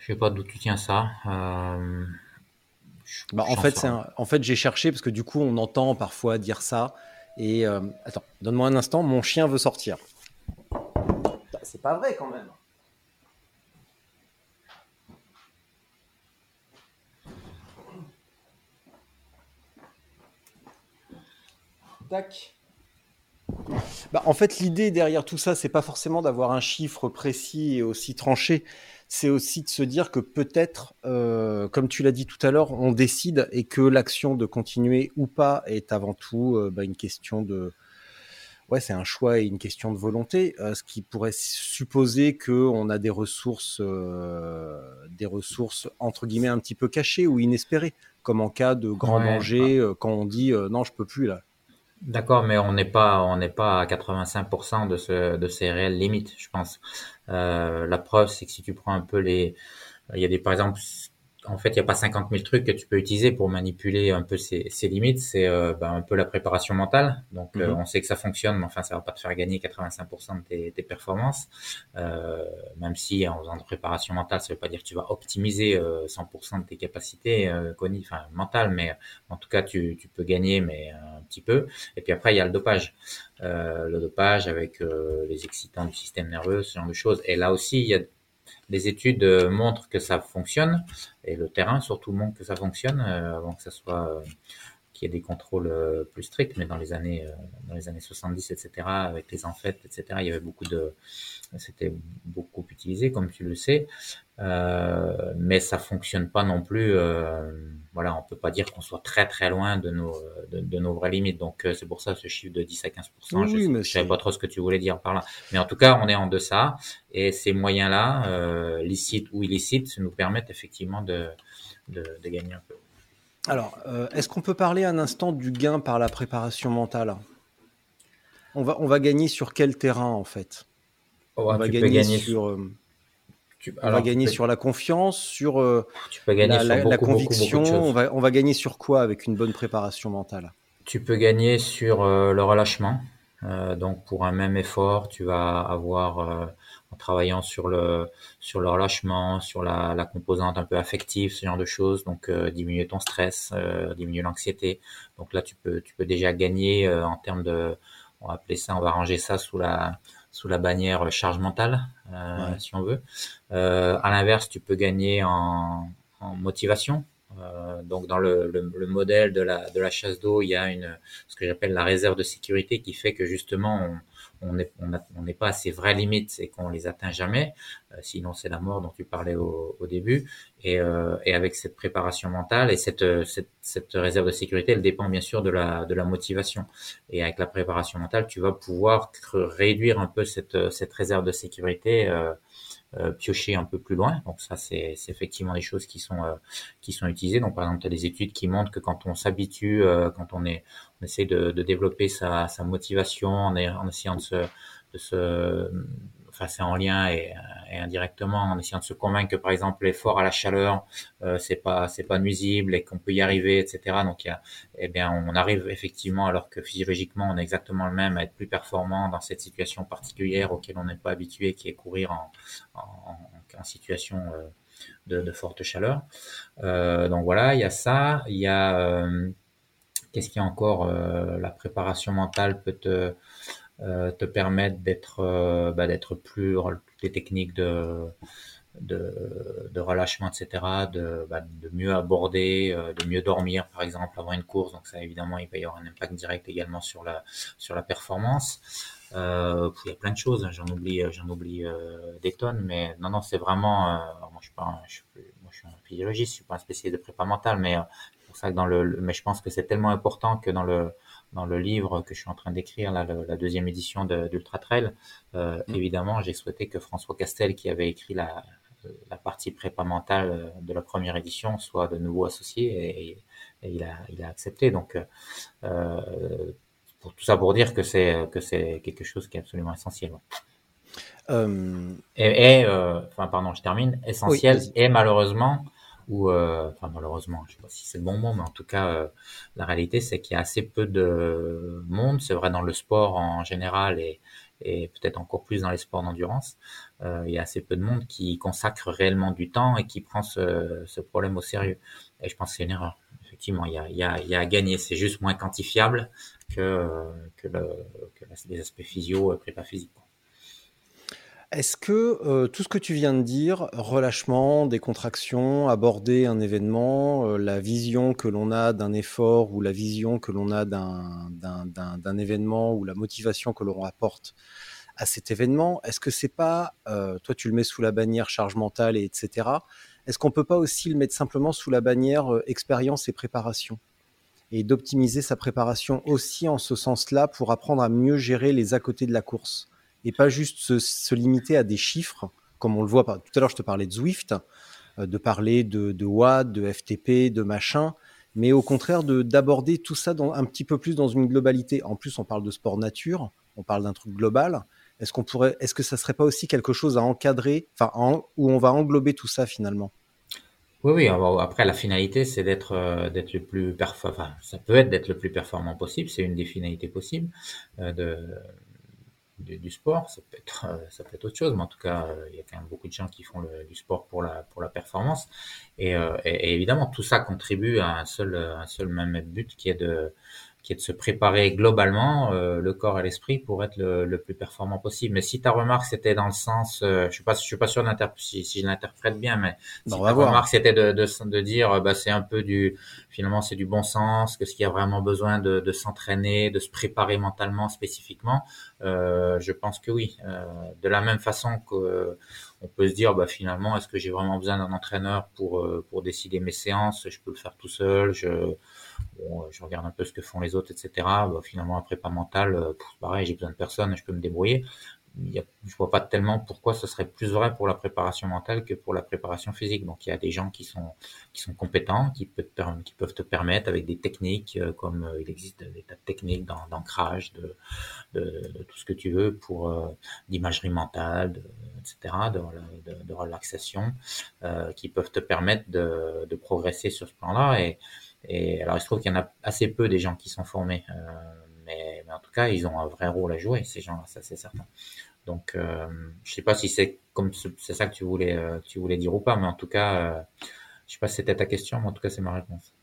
Je sais pas d'où tu tiens ça. Euh, bah, en, fait, en fait, j'ai cherché parce que du coup, on entend parfois dire ça. Et euh, attends, donne-moi un instant, mon chien veut sortir. C'est pas vrai quand même. Bah, en fait, l'idée derrière tout ça, c'est pas forcément d'avoir un chiffre précis et aussi tranché. C'est aussi de se dire que peut-être, euh, comme tu l'as dit tout à l'heure, on décide et que l'action de continuer ou pas est avant tout euh, bah, une question de, ouais, c'est un choix et une question de volonté, euh, ce qui pourrait supposer qu'on a des ressources, des ressources entre guillemets un petit peu cachées ou inespérées, comme en cas de grand danger, quand on dit non, je peux plus là. D'accord, mais on n'est pas, on n'est pas à 85% de ce, de ces réelles limites, je pense. Euh, la preuve, c'est que si tu prends un peu les, il y a des, par exemple, en fait, il n'y a pas 50 000 trucs que tu peux utiliser pour manipuler un peu ces, limites. C'est euh, ben, un peu la préparation mentale. Donc, euh, mhm. on sait que ça fonctionne, mais enfin, ça va pas te faire gagner 85% de tes, tes performances. Euh, même si en faisant de préparation mentale, ça veut pas dire que tu vas optimiser 100% de tes capacités enfin mentales, mais en tout cas, tu, tu peux gagner, mais un petit peu. Et puis après, il y a le dopage. le dopage avec les excitants du système nerveux, ce genre de choses. Et là aussi, il y a les études euh, montrent que ça fonctionne et le terrain surtout montre que ça fonctionne euh, avant que ça soit euh, qu'il y ait des contrôles plus stricts. Mais dans les années dans les années 70, etc., avec les enfêtes, etc., il y avait beaucoup de c'était beaucoup utilisé, comme tu le sais, euh, mais ça fonctionne pas non plus. Euh, voilà, on peut pas dire qu'on soit très très loin de nos de, nos vraies limites. Donc c'est pour ça ce chiffre de 10 à 15 oui, Je, ne savais pas trop ce que tu voulais dire par là, mais en tout cas, on est en deçà et ces moyens-là, euh, licites ou illicites, nous permettent effectivement de, de, de gagner un peu. Alors, est-ce qu'on peut parler un instant du gain par la préparation mentale? On va, on va gagner sur quel terrain en fait? On va gagner, sur. Euh, on va gagner sur la confiance, sur, euh, tu peux gagner la, sur conviction. on, va, on va gagner sur quoi avec une bonne préparation mentale? Tu peux gagner sur euh, le relâchement. donc pour un même effort, tu vas avoir travaillant sur le sur le relâchement, sur la, la, composante un peu affective, ce genre de choses. Donc diminuer ton stress, diminuer l'anxiété. Donc là tu peux tu peux déjà gagner en termes de on va appeler ça, on va ranger ça sous la sous la bannière charge mentale, euh, si on veut. Euh, à l'inverse, tu peux gagner en, en motivation. Euh, donc dans le, le, le, modèle de la, de la chasse d'eau, il y a une, ce que j'appelle la réserve de sécurité qui fait que justement on, on n'est on n'est pas à ses vraies limites et qu'on les atteint jamais. Euh, sinon, c'est la mort dont tu parlais au, au début. Et, euh, et, avec cette préparation mentale et cette, cette, cette, réserve de sécurité, elle dépend bien sûr de la, de la motivation. Et avec la préparation mentale, tu vas pouvoir réduire un peu cette, cette réserve de sécurité. Euh, euh, piocher un peu plus loin. Donc ça, c'est effectivement des choses qui sont euh, qui sont utilisées. Donc par exemple, tu as des études qui montrent que quand on s'habitue, euh, quand on est, on essaie de, développer sa, sa motivation en, en essayant de se, de se c'est en lien et, et, indirectement en essayant de se convaincre que par exemple l'effort à la chaleur euh, c'est pas c'est pas nuisible et qu'on peut y arriver etc donc il y a, eh bien on arrive effectivement alors que physiologiquement on est exactement le même à être plus performant dans cette situation particulière auquel on n'est pas habitué qui est courir en, en, situation euh, de, forte chaleur. Euh, donc voilà il y a ça. Il y a euh, qu'est-ce qu'il y a encore euh, la préparation mentale peut te euh, te permettre d'être euh, bah, d'être plus les techniques de de, de relâchement, etc., de, bah, de mieux aborder, euh, de mieux dormir, par exemple, avant une course. Donc ça, évidemment, il va y avoir un impact direct également sur la sur la performance. Euh, il y a plein de choses. Hein. J'en oublie, j'en oublie euh, des tonnes, mais non, non, c'est vraiment. moi, je suis pas, je suis, je suis un physiologiste, je suis pas un spécialiste de prépa mentale, mais pour ça que dans le, mais je pense que c'est tellement important que dans le dans le livre que je suis en train d'écrire, la, la, deuxième édition d'Ultra Trail, euh, mm. évidemment, j'ai souhaité que François Castel, qui avait écrit la, la partie prépa mentale de la première édition, soit de nouveau associé. Et, et il a, il a accepté. Donc, euh, pour tout ça pour dire que c'est que c'est quelque chose qui est absolument essentiel. Euh... Et, euh, enfin, pardon, je termine. Essentiel et malheureusement, ou euh, enfin malheureusement, je sais pas si c'est le bon mot, mais en tout cas, euh, la réalité c'est qu'il y a assez peu de monde. C'est vrai dans le sport en général et, et peut-être encore plus dans les sports d'endurance. Euh, il y a assez peu de monde qui consacre réellement du temps et qui prend ce, ce problème au sérieux. Et je pense que c'est une erreur. Effectivement, il y a, il y a, il y a à gagner. C'est juste moins quantifiable que, que, le, que les aspects physio, prépa physique. Est-ce que euh, tout ce que tu viens de dire, relâchement, décontraction, aborder un événement, euh, la vision que l'on a d'un effort ou la vision que l'on a d'un événement ou la motivation que l'on apporte à cet événement, est-ce que c'est pas, euh, toi tu le mets sous la bannière charge mentale et etc. Est-ce qu'on peut pas aussi le mettre simplement sous la bannière expérience et préparation et d'optimiser sa préparation aussi en ce sens-là pour apprendre à mieux gérer les à côté de la course? Et pas juste se, limiter à des chiffres, comme on le voit. Tout à l'heure, je te parlais de Zwift, euh, de parler de, de Watt, de FTP, de machin, mais au contraire d'aborder tout ça un petit peu plus dans une globalité. En plus, on parle de sport nature, on parle d'un truc global. Est-ce qu'on pourrait, est-ce que ça serait pas aussi quelque chose à encadrer, enfin, où on va englober tout ça finalement? Oui, oui. Après, la finalité, c'est d'être euh, d'être le plus performant. Ça peut être d'être le plus performant possible. C'est une des finalités possibles euh, du, sport. Ça peut être euh, ça peut être autre chose, mais en tout cas, euh, il y a quand même beaucoup de gens qui font le, du sport pour la pour la performance. Et, euh, et, et, évidemment, tout ça contribue à un seul un seul même but qui est de qui est de se préparer globalement euh, le corps et l'esprit pour être le, le, plus performant possible. Mais si ta remarque c'était dans le sens, euh, je suis pas, je suis pas sûr si, si je l'interprète bien, mais si ta remarque c'était de, de, de, dire, bah c'est un peu du, finalement c'est du bon sens, que ce qu'il y a vraiment besoin de, de s'entraîner, de se préparer mentalement spécifiquement, euh, je pense que oui. Euh, de la même façon que on peut se dire, bah finalement, est-ce que j'ai vraiment besoin d'un entraîneur pour pour décider mes séances? Je peux le faire tout seul. Je Bon, euh, je regarde un peu ce que font les autres, etc. Bah, finalement, après, pas mental, euh, pareil, j'ai besoin de personne, je peux me débrouiller. Il y a, je vois pas tellement pourquoi ce serait plus vrai pour la préparation mentale que pour la préparation physique. Donc, il y a des gens qui sont qui sont compétents, qui peuvent qui peuvent te permettre avec des techniques euh, comme il existe des tas de techniques d'ancrage, de, de, de, tout ce que tu veux pour d'imagerie mentale, de, etc., de, relaxation, euh, qui peuvent te permettre de, de progresser sur ce plan-là et et alors, il se trouve qu'il y en a assez peu des gens qui sont formés, euh, mais, mais, en tout cas, ils ont un vrai rôle à jouer, ces gens-là, ça c'est certain. Donc, euh, je sais pas si c'est comme c'est ça que tu voulais, euh, tu voulais dire ou pas, mais en tout cas, euh, je sais pas si c'était ta question, mais en tout cas, c'est ma réponse.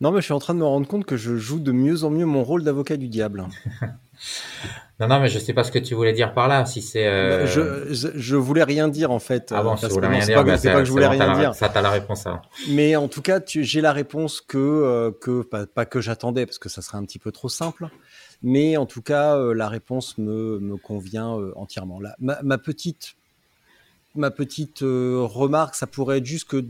Non, mais je suis en train de me rendre compte que je joue de mieux en mieux mon rôle d'avocat du diable. non, non, mais je sais pas ce que tu voulais dire par là. Si c'est. Euh... Bah, je, je, je, voulais rien dire en fait. Ah bon, euh, voulais rien dire. Bah, c'est pas que je voulais rien dire. Ça t'a la réponse. Alors. Mais en tout cas, j'ai la réponse que euh, que pas, pas que j'attendais parce que ça serait un petit peu trop simple. Mais en tout cas, euh, la réponse me me convient euh, entièrement. Là, ma, ma petite ma petite remarque, ça pourrait être juste que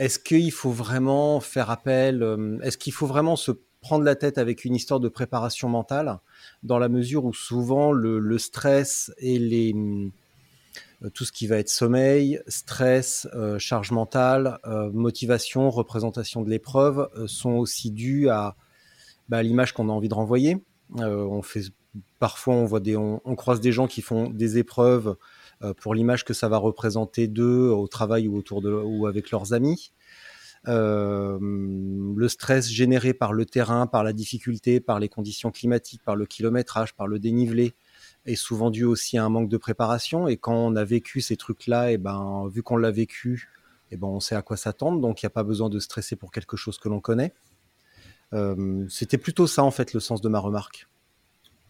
est-ce qu'il faut vraiment faire appel euh, Est-ce qu'il faut vraiment se prendre la tête avec une histoire de préparation mentale dans la mesure où souvent le, stress et les euh, tout ce qui va être sommeil, stress, euh, charge mentale, motivation, représentation de l'épreuve sont aussi dus à, bah, l'image qu'on a envie de renvoyer. on fait parfois on croise des gens qui font des épreuves pour l'image que ça va représenter d'eux au travail ou autour de ou avec leurs amis. Euh, le stress généré par le terrain, par la difficulté, par les conditions climatiques, par le kilométrage, par le dénivelé, est souvent dû aussi à un manque de préparation. Et quand on a vécu ces trucs-là, et eh ben, vu qu'on l'a vécu, et eh ben, on sait à quoi s'attendre. Donc, il n'y a pas besoin de stresser pour quelque chose que l'on connaît. Euh, C'était plutôt ça, en fait, le sens de ma remarque.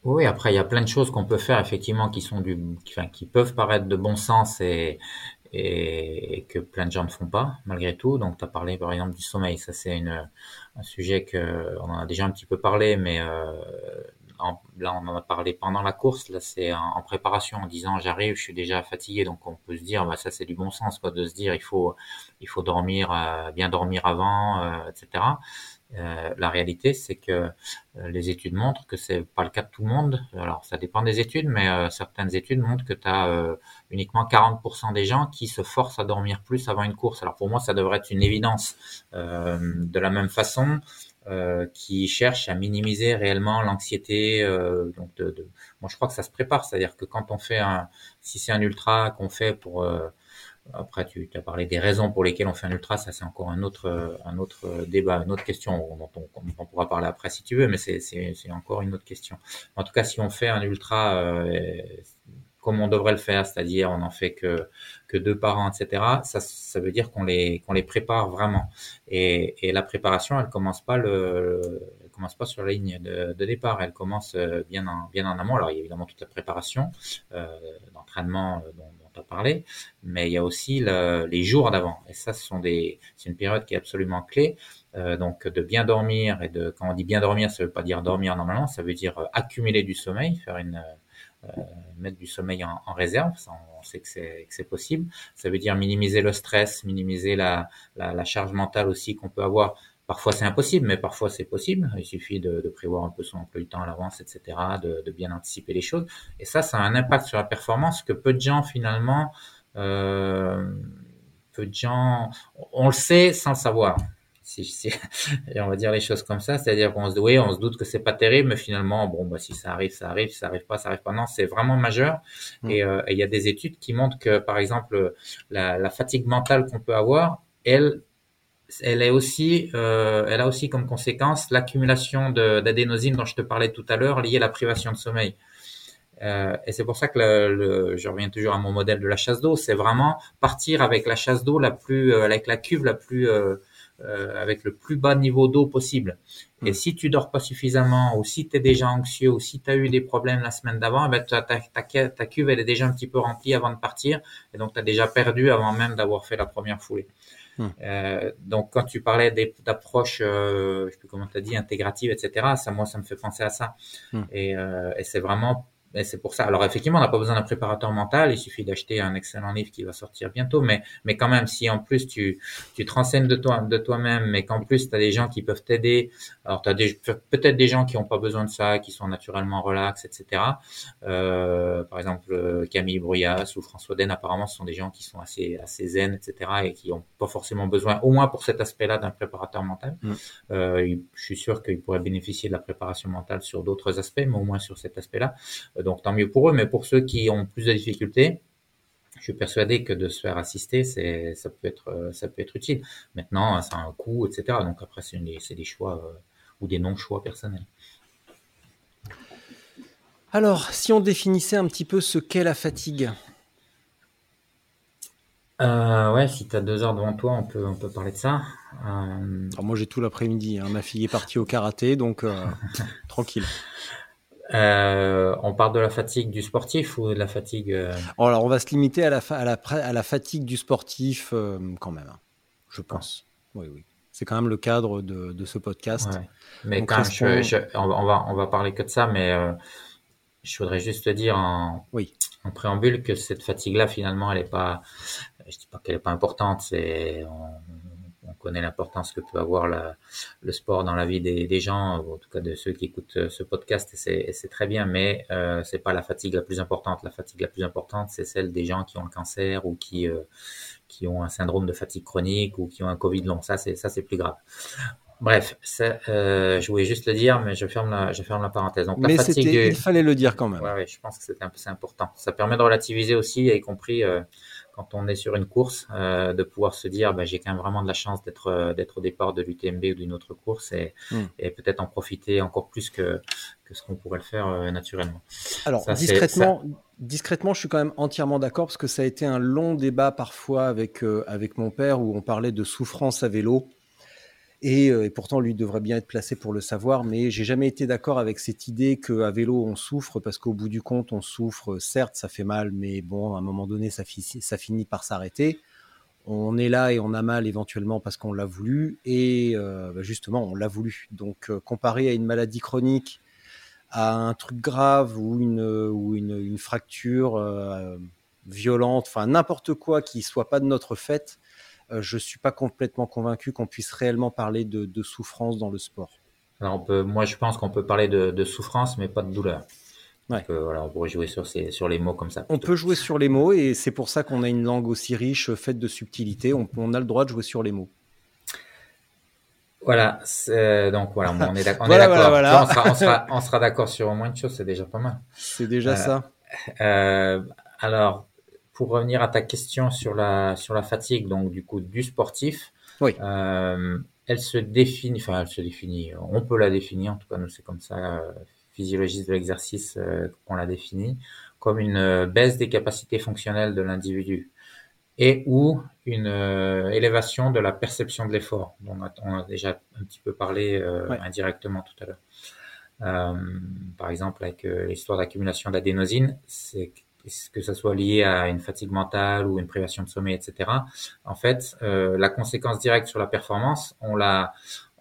Oui, après, il y a plein de choses qu'on peut faire, effectivement, qui sont du, qui, enfin, qui peuvent paraître de bon sens et, et, que plein de gens ne font pas, malgré tout. Donc, tu as parlé, par exemple, du sommeil. Ça, c'est une, un sujet que, on en a déjà un petit peu parlé, mais, euh, là, on en a parlé pendant la course. Là, c'est en, en, préparation, en disant, j'arrive, je suis déjà fatigué. Donc, on peut se dire, bah, ça, c'est du bon sens, quoi, de se dire, il faut, il faut dormir, euh, bien dormir avant, euh, etc. Euh, la réalité, c'est que euh, les études montrent que c'est pas le cas de tout le monde. Alors, ça dépend des études, mais euh, certaines études montrent que tu as uniquement 40% des gens qui se forcent à dormir plus avant une course. Alors, pour moi, ça devrait être une évidence. de la même façon, qui cherchent à minimiser réellement l'anxiété. donc, de, de, moi, je crois que ça se prépare. C'est-à-dire que quand on fait un, si c'est un ultra qu'on fait pour après, tu as parlé des raisons pour lesquelles on fait un ultra, ça c'est encore un autre, un autre débat, une autre question dont on, pourra parler après si tu veux, mais c'est encore une autre question. En tout cas, si on fait un ultra euh, comme on devrait le faire, c'est-à-dire on n'en fait que, que deux par an, etc., ça, ça veut dire qu'on les, qu'on les prépare vraiment. Et, et la préparation, elle commence pas le, elle commence pas sur la ligne de, de départ, elle commence euh, bien en, bien en amont. Alors il y a évidemment toute la préparation euh, d'entraînement parler, mais il y a aussi les jours d'avant. Et ça, sont des, c'est une période qui est absolument clé. Euh, donc de bien dormir et de quand on dit bien dormir, ça veut pas dire dormir normalement, ça veut dire euh, accumuler du sommeil, faire une euh, mettre du sommeil en, réserve, on sait que c'est que c'est possible. Ça veut dire minimiser le stress, minimiser la, la charge mentale aussi qu'on peut avoir Parfois c'est impossible, mais parfois c'est possible. Il suffit de, prévoir un peu son emploi du temps à l'avance, etc., de, bien anticiper les choses. Et ça, ça a un impact sur la performance que peu de gens finalement, euh, peu de gens, on le sait sans le savoir. Si, si, on va dire les choses comme ça, c'est-à-dire qu'on se, oui, on se doute que c'est pas terrible, mais finalement, bon, bah, si ça arrive, ça arrive, si ça arrive pas, ça arrive pas. Non, c'est vraiment majeur. Mm. Euh, et il y a des études qui montrent que, par exemple, la, la fatigue mentale qu'on peut avoir, elle, elle est aussi, euh, elle a aussi comme conséquence l'accumulation d'adénosine dont je te parlais tout à l'heure, liée à la privation de sommeil. Euh, et c'est pour ça que le, je reviens toujours à mon modèle de la chasse d'eau, c'est vraiment partir avec la chasse d'eau la plus, euh, avec la cuve la plus, euh, euh, avec le plus bas niveau d'eau possible. Et si tu dors pas suffisamment, ou si tu es déjà anxieux, ou si tu as eu des problèmes la semaine d'avant, eh ben ta, ta, ta, cuve elle est déjà un petit peu remplie avant de partir, et donc tu as déjà perdu avant même d'avoir fait la première foulée. Hmm. Euh, donc quand tu parlais d'approche, euh, je sais plus comment tu as dit, intégrative, etc., ça, moi, ça me fait penser à ça. Hmm. Et, euh, et c'est vraiment et c'est pour ça. Alors effectivement, on n'a pas besoin d'un préparateur mental. Il suffit d'acheter un excellent livre qui va sortir bientôt. Mais, mais quand même, si en plus tu, tu te renseignes de toi, de toi-même, mais qu'en plus tu as des gens qui peuvent t'aider. Alors tu as peut-être des gens qui n'ont pas besoin de ça, qui sont naturellement relax, etc. Euh, par exemple, Camille Bruyas ou François Den, apparemment, ce sont des gens qui sont assez, assez zen, etc. et qui n'ont pas forcément besoin, au moins pour cet aspect-là, d'un préparateur mental. Mm. Euh, je suis sûr qu'ils pourraient bénéficier de la préparation mentale sur d'autres aspects, mais au moins sur cet aspect-là donc tant mieux pour eux, mais pour ceux qui ont plus de difficultés, je suis persuadé que de se faire assister, c'est, ça peut être, euh, ça peut être utile. Maintenant, ça a un coût, etc. Donc après, c'est, des choix euh, ou des non-choix personnels. Alors, si on définissait un petit peu ce qu'est la fatigue? Euh, ouais, si tu as deux heures devant toi, on peut, on peut parler de ça. moi, j'ai tout l'après-midi. Hein. Ma fille est partie au karaté, donc tranquille. Euh, on parle de la fatigue du sportif ou de la fatigue euh, oh, Alors, on va se limiter à la, à la, à la fatigue du sportif euh, quand même, hein, je pense. Oui, oui. C'est quand même le cadre de, de ce podcast. Mais quand je, on, va, on va parler que de ça, mais je voudrais juste te dire en, oui. en préambule que cette fatigue-là, finalement, elle n'est pas, je dis pas qu'elle n'est pas importante, c'est, connaît l'importance que peut avoir le sport dans la vie des, gens, en tout cas de ceux qui écoutent euh, ce podcast, et c'est très bien, mais euh, c'est pas la fatigue la plus importante. La fatigue la plus importante, c'est celle des gens qui ont le cancer ou qui euh, qui ont un syndrome de fatigue chronique ou qui ont un Covid long. Ça, c'est ça, c'est plus grave. Bref, euh, je voulais juste le dire, mais je ferme la, je ferme la parenthèse. Donc, mais la fatigue, il fallait le dire quand même. Ouais, ouais je pense que c'est important. Ça permet de relativiser aussi, y compris euh, quand on est sur une course, euh, de pouvoir se dire, bah, j'ai quand même vraiment de la chance d'être euh, d'être au départ de l'UTMB ou d'une autre course et, hmm. et peut-être en profiter encore plus que, que ce qu'on pourrait le faire euh, naturellement. Alors discrètement, discrètement, je suis quand même entièrement d'accord parce que ça a été un long débat parfois avec avec mon père où on parlait de souffrance à vélo. Euh, et, pourtant, lui devrait bien être placé pour le savoir, mais j'ai jamais été d'accord avec cette idée qu'à vélo, on souffre, parce qu'au bout du compte, on souffre, certes, ça fait mal, mais bon, à un moment donné, ça, finit par s'arrêter. On est là et on a mal éventuellement parce qu'on l'a voulu, et euh, bah, justement, on l'a voulu. Donc, euh, comparé à une maladie chronique, à un truc grave ou une fracture violente, enfin n'importe quoi qui soit pas de notre fait, je suis pas complètement convaincu qu'on puisse réellement parler de, souffrance dans le sport. Alors on peut, moi je pense qu'on peut parler de, souffrance, mais pas de douleur. Donc, voilà, on pourrait jouer sur, ces, sur les mots comme ça. On peut jouer sur les mots et c'est pour ça qu'on a une langue aussi riche, faite de subtilité. On, on, a le droit de jouer sur les mots. Voilà, donc voilà, on est d'accord. on, sera, on sera, d'accord sur au moins une chose, c'est déjà pas mal. C'est déjà euh, ça. Euh, alors, pour revenir à ta question sur la sur la fatigue, donc du coup du sportif, oui. Euh, elle se définit, enfin elle se définit, on peut la définir, en tout cas nous c'est comme ça, physiologiste de l'exercice qu'on la définit, comme une baisse des capacités fonctionnelles de l'individu et ou une euh, élévation de la perception de l'effort, dont on a, déjà un petit peu parlé euh, indirectement tout à l'heure. Euh, par exemple, avec l'histoire d'accumulation d'adénosine, c'est que ce soit lié à une fatigue mentale ou une privation de sommeil, etc. En fait, la conséquence directe sur la performance, on l'a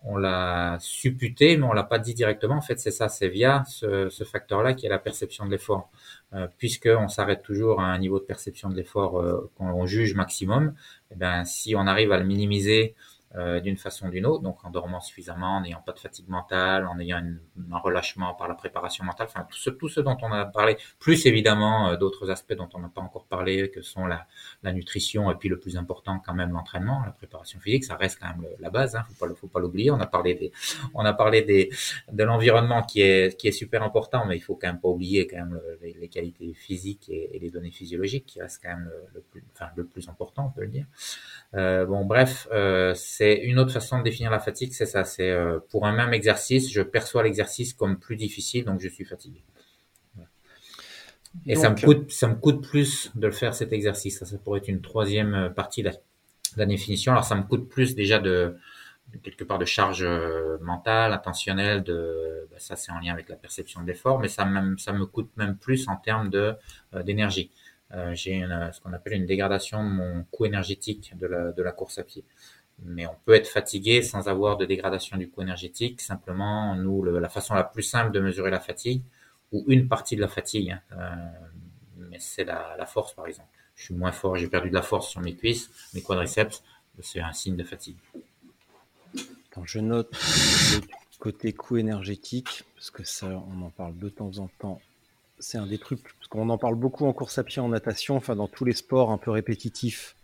on l'a supputé, mais on l'a pas dit directement. En fait, c'est ça, c'est via ce, ce facteur-là qui est la perception de l'effort. Euh, puisqu'on s'arrête toujours à un niveau de perception de l'effort euh, qu'on juge maximum, eh ben, si on arrive à le minimiser euh, d'une façon ou d'une autre, donc en dormant suffisamment, en n'ayant pas de fatigue mentale, en ayant un relâchement par la préparation mentale, enfin tout ce, tout ce dont on a parlé, plus évidemment euh, d'autres aspects dont on n'a pas encore parlé, que sont la, la, nutrition et puis le plus important quand même l'entraînement, la préparation physique, ça reste quand même la base, hein, faut pas faut pas l'oublier. On a parlé des, on a parlé des, de l'environnement qui est qui est super important, mais il faut quand même pas oublier quand même les, les, qualités physiques et, et, les données physiologiques qui restent quand même le, plus, enfin le plus important, on peut le dire. Euh, bon, bref, euh, c'est une autre façon de définir la fatigue, c'est ça. C'est euh, pour un même exercice, je perçois l'exercice comme plus difficile, donc je suis fatigué. Et ça me coûte, ça me coûte plus de le faire cet exercice. Ça, ça pourrait être une troisième partie de la, définition. Alors, ça me coûte plus déjà de, quelque part de charge mentale, intentionnelle. De, bah, ça, c'est en lien avec la perception de l'effort, mais ça, me coûte même plus en termes de d'énergie. Euh, j'ai ce qu'on appelle une dégradation de mon coût énergétique de la, de la course à pied. Mais on peut être fatigué sans avoir de dégradation du coût énergétique. Simplement, nous, la façon la plus simple de mesurer la fatigue, ou une partie de la fatigue, hein, euh, mais c'est la, force, par exemple. Je suis moins fort, j'ai perdu de la force sur mes cuisses, mes quadriceps, c'est un signe de fatigue. Attends, je note le côté coût énergétique, parce que ça, on en parle de temps en temps c'est un des trucs, parce qu'on en parle beaucoup en course à pied, en natation, enfin dans tous les sports un peu répétitifs,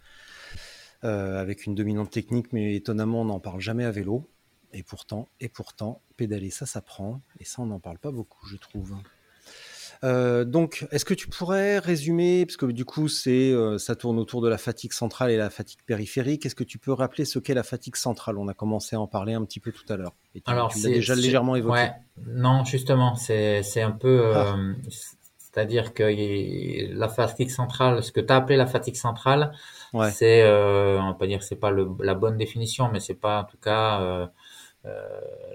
euh, avec une dominante technique, mais étonnamment on n'en parle jamais à vélo. Et pourtant, et pourtant, pédaler ça s'apprend, et ça on n'en parle pas beaucoup, je trouve. Euh, donc, est-ce que tu pourrais résumer, parce que du coup, c'est, euh, ça tourne autour de la fatigue centrale et la fatigue périphérique. Est-ce que tu peux rappeler ce qu'est la fatigue centrale? On a commencé à en parler un petit peu tout à l'heure. Et tu, Alors, tu l'as déjà légèrement évoqué. Ouais. Non, justement, c'est, c'est un peu, ah. Euh, c'est-à-dire que la fatigue centrale, ce que tu as appelé la fatigue centrale, ouais. c'est, on peut dire que c'est pas le, la bonne définition, mais c'est pas en tout cas euh,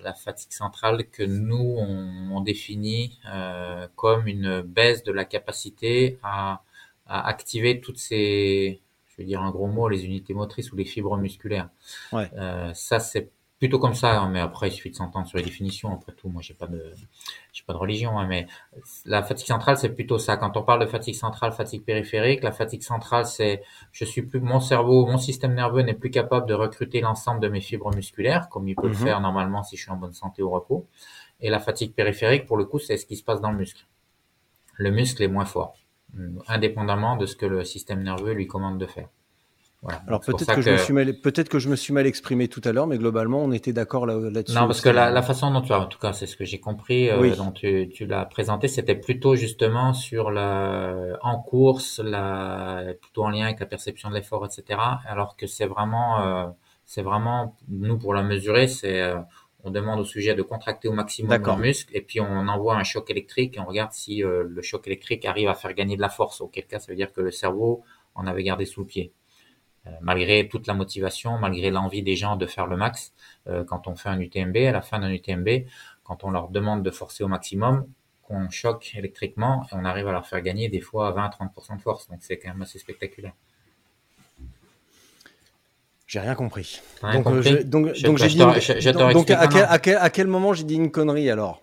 la fatigue centrale que nous on, on définit euh, comme une baisse de la capacité à, à, activer toutes ces, je vais dire un gros mot, les unités motrices ou les fibres musculaires. Ouais. Euh, ça c'est plutôt comme ça, hein, mais après il suffit de s'entendre sur les définitions. Après tout, moi j'ai pas de j'ai pas de religion, hein, mais la fatigue centrale c'est plutôt ça. Quand on parle de fatigue centrale, fatigue périphérique, la fatigue centrale c'est je suis plus mon cerveau, mon système nerveux n'est plus capable de recruter l'ensemble de mes fibres musculaires comme il peut le mhm. faire normalement si je suis en bonne santé au repos. Et la fatigue périphérique pour le coup c'est ce qui se passe dans le muscle. Le muscle est moins fort, indépendamment de ce que le système nerveux lui commande de faire. Alors peut-être que, je me suis mal, peut-être que je me suis mal exprimé tout à l'heure, mais globalement on était d'accord là, dessus non, parce que la, la, façon dont tu as, en tout cas, c'est ce que j'ai compris, euh, dont tu, tu l'as présenté, c'était plutôt justement sur la, en course, la, plutôt en lien avec la perception de l'effort, etc. Alors que c'est vraiment, euh, c'est vraiment, nous pour la mesurer, c'est, euh, on demande au sujet de contracter au maximum le muscle et puis on envoie un choc électrique et on regarde si euh, le choc électrique arrive à faire gagner de la force. Auquel cas, ça veut dire que le cerveau en avait gardé sous le pied. Euh, malgré toute la motivation, malgré l'envie des gens de faire le max, euh, quand on fait un UTMB, à la fin d'un UTMB, quand on leur demande de forcer au maximum, qu'on choque électriquement et on arrive à leur faire gagner des fois à 20-30% de force. Donc c'est quand même assez spectaculaire. J'ai rien compris. donc, j'ai dit. Donc, à quel, moment j'ai dit une connerie alors?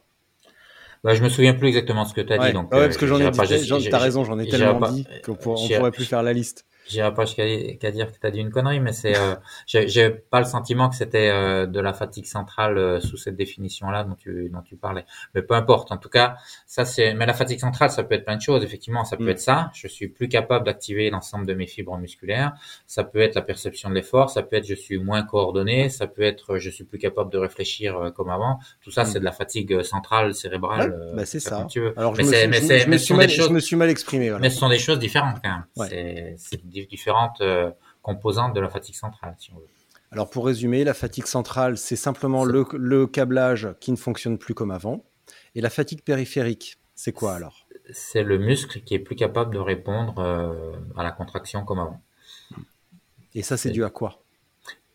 Bah, je me souviens plus exactement ce que tu as dit. Donc, ouais, parce que j'en ai, dit, t'as raison, j'en ai tellement dit qu'on pourrait plus faire la liste. J'irai pas jusqu'à dire que tu as dit une connerie, mais c'est, euh, j'ai pas le sentiment que c'était euh, de la fatigue centrale euh, sous cette définition-là dont tu, dont tu parlais. Mais peu importe. En tout cas, ça c'est, mais la fatigue centrale, ça peut être plein de choses. Effectivement, ça peut mm. être ça. Je suis plus capable d'activer l'ensemble de mes fibres musculaires. Ça peut être la perception de l'effort. Ça peut être je suis moins coordonné. Ça peut être je suis plus capable de réfléchir euh, comme avant. Tout ça, mm. c'est de la fatigue centrale cérébrale. bah c'est ça. Tu veux. Alors, je, me, suis, mal, je me suis mal exprimé. Mais ce sont des choses différentes quand même. C'est différentes euh, composantes de la fatigue centrale, si on veut. Alors pour résumer, la fatigue centrale, c'est simplement le, câblage qui ne fonctionne plus comme avant. Et la fatigue périphérique, c'est quoi alors? C'est le muscle qui est plus capable de répondre euh, à la contraction comme avant. Et ça, c'est dû à quoi?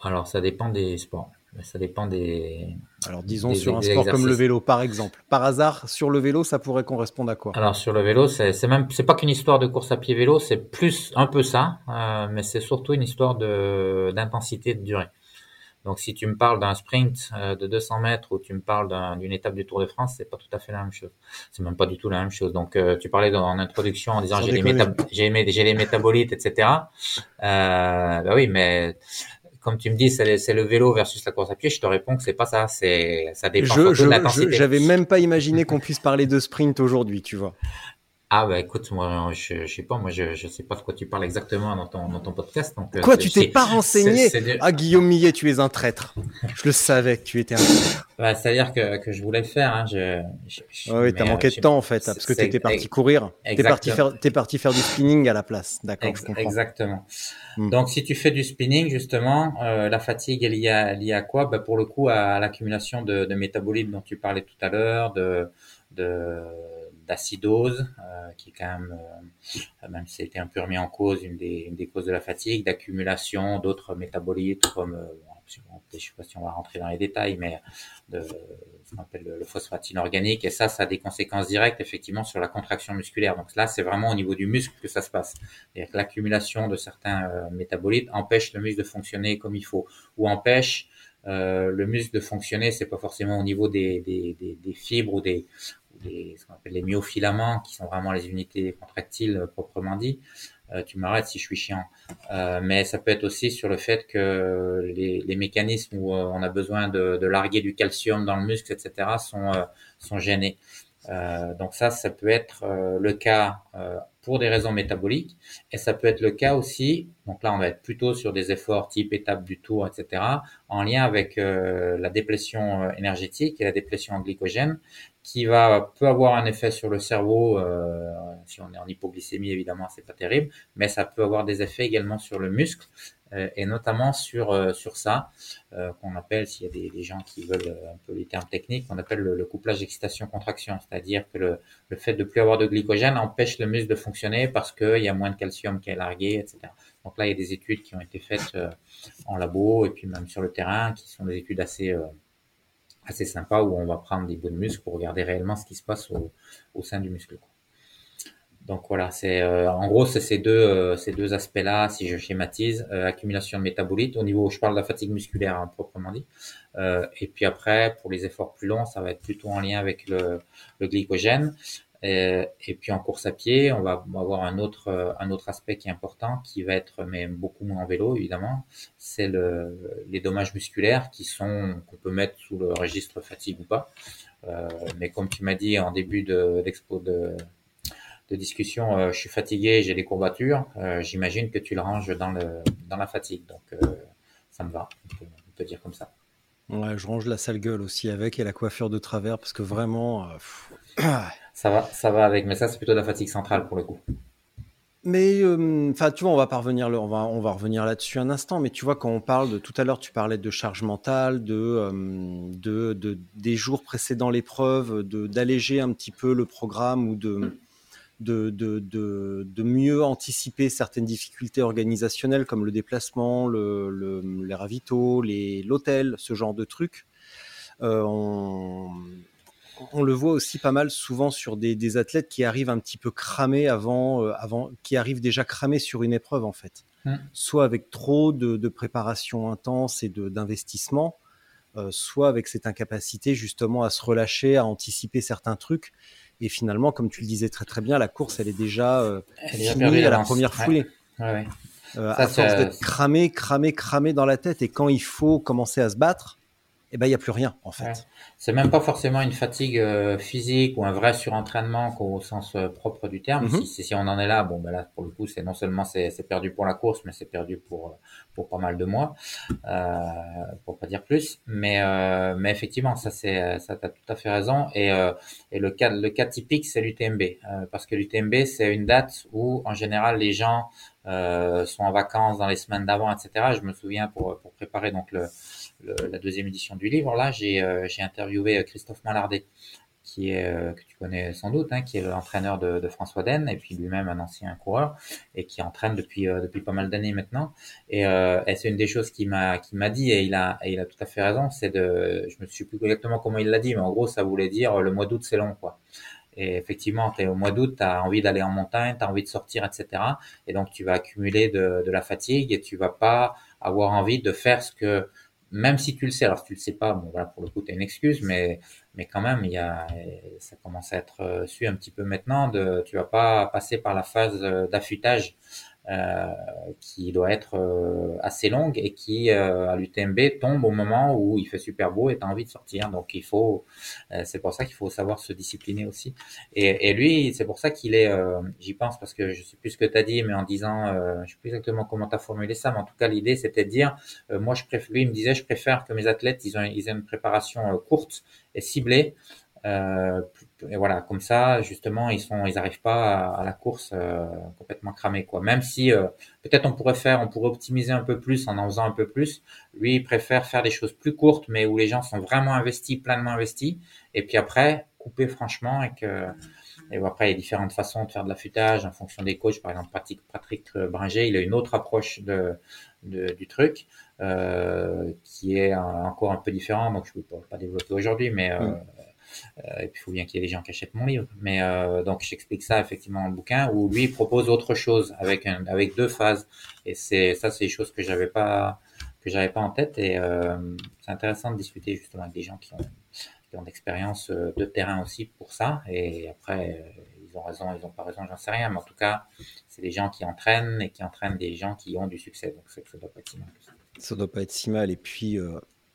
Alors ça dépend des sports. Ça dépend des. Alors disons sur un sport comme le vélo, par exemple. Par hasard, sur le vélo, ça pourrait correspondre à quoi? Alors sur le vélo, c'est même c'est pas qu'une histoire de course à pied vélo, c'est plus un peu ça, euh, mais c'est surtout une histoire de d'intensité de durée. Donc si tu me parles d'un sprint euh, de 200 mètres ou tu me parles d'une étape du Tour de France, c'est pas tout à fait la même chose. C'est même pas du tout la même chose. Donc euh, tu parlais dans, en introduction en disant j'ai les, les métabolites, etc. Euh, bah oui, mais comme tu me dis, c'est le vélo versus la course à pied, je te réponds que c'est pas ça. C'est ça dépend je. J'avais même pas imaginé qu'on puisse parler de sprint aujourd'hui, tu vois. Ah bah écoute, moi je, je sais pas, moi je, je sais pas de quoi tu parles exactement dans ton, dans ton podcast. Donc, euh, quoi, tu t'es pas renseigné Ah Guillaume Millet, tu es un traître. je le savais que tu étais un traître. Bah, C'est-à-dire que, que je voulais le faire. Hein. Je, je, oui, t'as manqué de temps en fait, parce que t'étais parti courir. T'es parti faire, parti faire du spinning à la place. D'accord. Exactement. Hmm. Donc si tu fais du spinning justement, euh, la fatigue est liée à, liée à quoi? Bah, Pour le coup, à, l'accumulation de, de métabolites dont tu parlais tout à l'heure, de, de d'acidose, euh, qui est quand même, euh, même si c'était un peu remis en cause, une des, causes de la fatigue, d'accumulation d'autres métabolites comme, euh, je sais pas si on va rentrer dans les détails, mais de ce qu'on appelle le, phosphate inorganique, et ça, ça a des conséquences directes effectivement sur la contraction musculaire. Donc là, c'est vraiment au niveau du muscle que ça se passe. L'accumulation de certains métabolites empêche le muscle de fonctionner comme il faut, ou empêche le muscle de fonctionner, c'est pas forcément au niveau des fibres ou des, ce qu'on appelle les myofilaments, qui sont vraiment les unités contractiles euh, proprement dit. Euh, tu m'arrêtes si je suis chiant. Euh, mais ça peut être aussi sur le fait que les, les mécanismes où euh, on a besoin de, de, larguer du calcium dans le muscle, etc., sont, sont gênés. donc ça, ça peut être le cas pour des raisons métaboliques, et ça peut être le cas aussi, donc là on va être plutôt sur des efforts type étape du tour, etc., en lien avec la déplétion énergétique et la déplétion en glycogène, qui va peut avoir un effet sur le cerveau. Euh, si on est en hypoglycémie, évidemment, c'est pas terrible, mais ça peut avoir des effets également sur le muscle euh, et notamment sur euh, sur ça qu'on appelle, s'il y a des, gens qui veulent un peu les termes techniques, on appelle le, couplage excitation-contraction, c'est-à-dire que le, le fait de plus avoir de glycogène empêche le muscle de fonctionner parce qu'il y a moins de calcium qui est largué, etc. Donc là, il y a des études qui ont été faites en labo et puis même sur le terrain, qui sont des études assez assez sympa où on va prendre des bouts de muscle pour regarder réellement ce qui se passe au, au sein du muscle. Donc voilà, c'est euh, en gros c'est ces deux euh, ces deux aspects-là, si je schématise, euh, accumulation de métabolites au niveau, je parle de la fatigue musculaire hein, proprement dit, et puis après pour les efforts plus longs, ça va être plutôt en lien avec le, le glycogène. Euh, et puis en course à pied, on va avoir un autre un autre aspect qui est important, qui va être mais beaucoup moins en vélo évidemment, c'est le, les dommages musculaires qui sont qu'on peut mettre sous le registre fatigue ou pas. Euh, mais comme tu m'as dit en début de l'expo de, de discussion, euh, je suis fatigué, j'ai des courbatures. Euh, j'imagine que tu le ranges dans le dans la fatigue, donc ça me va. On peut, dire comme ça. Ouais, je range la sale gueule aussi avec et la coiffure de travers parce que vraiment. Ça va, ça va avec, mais ça c'est plutôt de la fatigue centrale pour le coup. Mais euh, enfin, tu vois, on va parvenir, on va, on va revenir là-dessus un instant. Mais tu vois, quand on parle de tout à l'heure, tu parlais de charge mentale, de, euh, de, de, des jours précédant l'épreuve, d'alléger un petit peu le programme ou de de, de, de, de, mieux anticiper certaines difficultés organisationnelles comme le déplacement, le, le les ravitaux, l'hôtel, ce genre de trucs. Euh, on, on le voit aussi pas mal souvent sur des, athlètes qui arrivent un petit peu cramés avant, euh, avant, qui arrivent déjà cramés sur une épreuve en fait. Mmh. Soit avec trop de, préparation intense et d'investissement, euh, soit avec cette incapacité justement à se relâcher, à anticiper certains trucs. Et finalement, comme tu le disais très très bien, la course, elle est déjà euh, finie à la première foulée. à force d'être cramé, cramé, cramé dans la tête. Et quand il faut commencer à se battre, eh ben il y a plus rien en fait. C'est même pas forcément une fatigue euh, physique ou un vrai surentraînement au sens euh, propre du terme. Mhm. si, si, on en est là, bon ben là pour le coup c'est non seulement c'est perdu pour la course, mais c'est perdu pour pour pas mal de mois, euh, pour pas dire plus. Mais euh, mais effectivement ça c'est ça t'as tout à fait raison. Et et le cas le cas typique c'est l'UTMB parce que l'UTMB c'est une date où en général les gens sont en vacances dans les semaines d'avant, etc. Je me souviens pour pour préparer donc le la deuxième édition du livre, là, j'ai euh, interviewé euh, Christophe Mallardet, qui est euh, que tu connais sans doute, hein, qui est l'entraîneur de, de, François Den, et puis lui-même un ancien coureur et qui entraîne depuis depuis pas mal d'années maintenant. Et, et c'est une des choses qu'il m'a qui m'a dit et il a et il a tout à fait raison, c'est de, je me suis plus exactement comment il l'a dit, mais en gros ça voulait dire le mois d'août c'est long quoi. Et effectivement, es au mois d'août, tu as envie d'aller en montagne, tu as envie de sortir, etc. Et donc, tu vas accumuler de, de, la fatigue et tu vas pas avoir envie de faire ce que même si tu le sais, alors si tu le sais pas, bon voilà, pour le coup, tu as une excuse, mais, mais quand même, il y a, ça commence à être euh, su un petit peu maintenant, de, tu vas pas passer par la phase euh, d'affûtage qui doit être euh, assez longue et qui euh, à l'UTMB tombe au moment où il fait super beau et tu as envie de sortir. Donc il faut, c'est pour ça qu'il faut savoir se discipliner aussi. Et, et lui, c'est pour ça qu'il est, j'y pense parce que je sais plus ce que tu as dit, mais en disant, je sais plus exactement comment tu as formulé ça, mais en tout cas l'idée c'était de dire, moi je préfère, lui il me disait, je préfère que mes athlètes ils ont, ils aient une préparation courte et ciblée euh, et voilà, comme ça, justement, ils sont, ils arrivent pas à, la course euh, complètement cramés, quoi. Même si euh, peut-être on pourrait faire, on pourrait optimiser un peu plus en en faisant un peu plus. Lui, il préfère faire des choses plus courtes, mais où les gens sont vraiment investis, pleinement investis. Et puis après, couper franchement et que et après, il y a différentes façons de faire de l'affûtage en fonction des coachs. Par exemple, Patrick, Patrick Bringer, il a une autre approche de, de du truc euh, qui est encore un peu différent. Donc, je ne peux pas, développer aujourd'hui, mais mm. Euh, et puis il faut bien qu'il y ait des gens qui achètent mon livre. Mais euh, donc j'explique ça effectivement dans le bouquin où lui propose autre chose avec avec deux phases. Et c'est ça, c'est des choses que j'avais pas que j'avais pas en tête. Et euh, c'est intéressant de discuter justement avec des gens qui ont qui ont d'expérience de terrain aussi pour ça. Et après, ils ont raison, ils ont pas raison, j'en sais rien. Mais en tout cas, c'est des gens qui entraînent et qui entraînent des gens qui ont du succès. Donc ça doit pas être si mal. Ça doit pas être si mal. Et puis,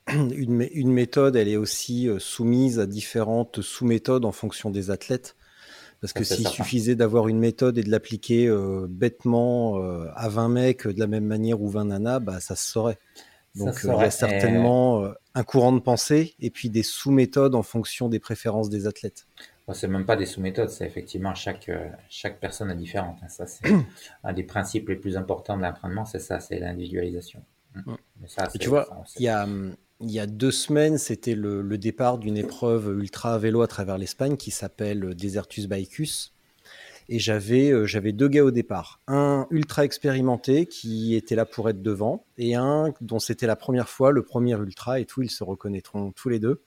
une, méthode, elle est aussi euh, soumise à différentes sous-méthodes en fonction des athlètes. Parce que s'il suffisait d'avoir une méthode et de l'appliquer euh, bêtement euh, à 20 mecs de la même manière ou 20 nanas, bah, ça se saurait. Donc il y a certainement un courant de pensée et puis des sous-méthodes en fonction des préférences des athlètes. C'est même pas des sous-méthodes, c'est effectivement chaque, chaque personne est différente. Hein. Ça, c'est un des principes les plus importants de l'entraînement, c'est ça, c'est l'individualisation. et tu vois, il y a, hum, il y a deux semaines, c'était le, départ d'une épreuve ultra vélo à travers l'Espagne qui s'appelle Desertus Baicus. Et j'avais euh, j'avais deux gars au départ, un ultra expérimenté qui était là pour être devant et un dont c'était la première fois, le premier ultra et tout, ils se reconnaîtront tous les deux.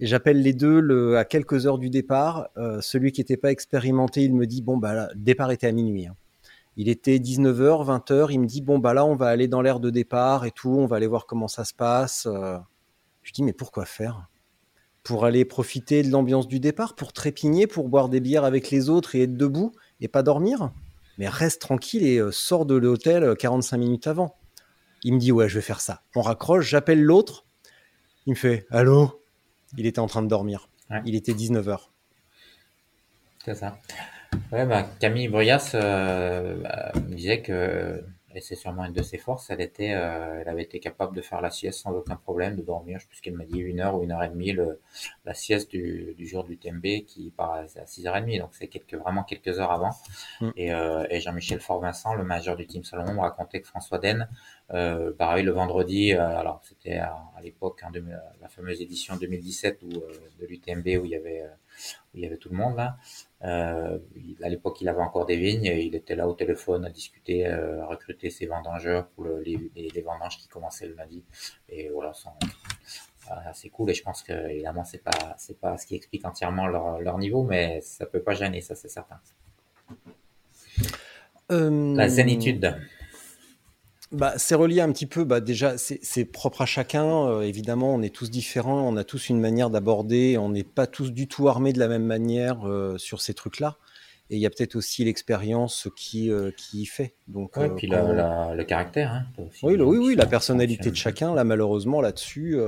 Et j'appelle les deux à quelques heures du départ. Euh, celui qui n'était pas expérimenté, il me dit bon bah le départ était à minuit. Hein. Il était 19h, 20h, il me dit bon bah là on va aller dans l'air de départ et tout, on va aller voir comment ça se passe. Euh. Je dis mais pourquoi faire? Pour aller profiter de l'ambiance du départ, pour trépigner, pour boire des bières avec les autres et être debout et pas dormir? Mais reste tranquille et euh, sors de l'hôtel 45 euh, minutes avant. Il me dit ouais je vais faire ça. On raccroche, j'appelle l'autre. Il me fait allô? Il était en train de dormir. Il était 19h. C'est ça. Ouais, bah, Camille Bruyas euh, bah, me disait que, et c'est sûrement une de ses forces, elle était, euh, elle avait été capable de faire la sieste sans aucun problème, de dormir. Je sais plus qu'elle m'a dit une heure ou une heure et demie le, la sieste du, du jour du TMB qui part à 6h30, donc c'est quelques, vraiment quelques heures avant. Mm. Et, euh, et Jean-Michel Fort-Vincent, le majeur du Team Salomon, me racontait que François Den, euh, pareil le vendredi, euh, alors c'était à, l'époque, hein, la fameuse édition 2017 où, de l'UTMB où il y avait il y avait tout le monde là. Euh, à l'époque, il avait encore des vignes. Et il était là au téléphone à discuter, euh, à recruter ses vendangeurs pour le, les, les, vendanges qui commençaient le lundi. Et voilà, c'est cool. Et je pense que évidemment, c'est pas c'est pas ce qui explique entièrement leur, leur niveau, mais ça peut pas gêner, ça c'est certain. Euh... La zénitude bah, c'est relié un petit peu. Bah, déjà, c'est propre à chacun. Euh, évidemment, on est tous différents. On a tous une manière d'aborder. On n'est pas tous du tout armés de la même manière euh, sur ces trucs-là. Et il y a peut-être aussi l'expérience qui, qui y fait. Donc, ouais, puis le caractère. Hein, oui, oui, oui, la personnalité de chacun, là, malheureusement, là-dessus.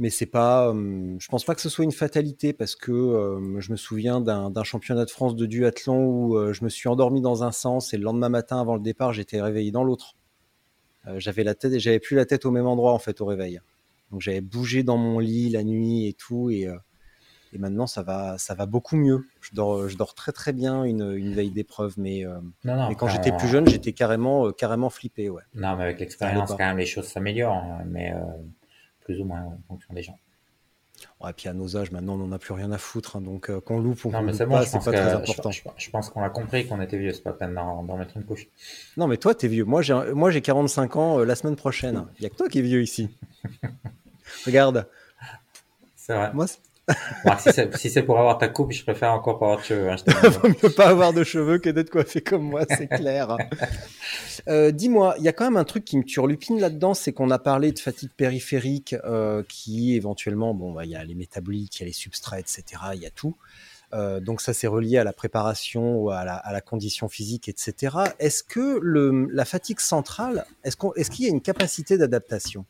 mais c'est pas, je pense pas que ce soit une fatalité parce que je me souviens d'un championnat de France de duathlon où je me suis endormi dans un sens et le lendemain matin avant le départ, j'étais réveillé dans l'autre. J'avais la tête, j'avais plus la tête au même endroit en fait au réveil. Donc j'avais bougé dans mon lit la nuit et tout, et, euh, et maintenant ça va, ça va beaucoup mieux. Je dors, je dors très très bien une, une veille d'épreuve, mais, euh, mais quand j'étais plus jeune, j'étais carrément, euh, carrément flippé. Ouais. Non, mais avec l'expérience, quand même, les choses s'améliorent, hein, mais plus ou moins en fonction des gens. Ouais, puis à nos âges, maintenant, on n'en a plus rien à foutre. Hein, donc, qu'on loupe ou qu'on loupe pas, c'est pas très important. Je, pense qu'on a compris qu'on était vieux. C'est pas peine d'en mettre une couche. Non, mais toi, t'es vieux. Moi, j'ai 45 ans la semaine prochaine. Il y a que toi qui es vieux ici. Regarde. C'est vrai. Moi, si c'est pour avoir ta coupe, je préfère encore pas avoir de cheveux. Hein, Vaut mieux pas avoir de cheveux que d'être coiffé comme moi, c'est clair. euh, Dis-moi, il y a quand même un truc qui me turlupine là-dedans, c'est qu'on a parlé de fatigue périphérique, euh, qui éventuellement, bon, bah, il y a les métaboliques, il y a les substrats, etc. Il y a tout. Euh, donc ça, c'est relié à la préparation, ou à la, à la condition physique, etc. Est-ce que le, la fatigue centrale, est-ce qu'il est qu'il y a une capacité d'adaptation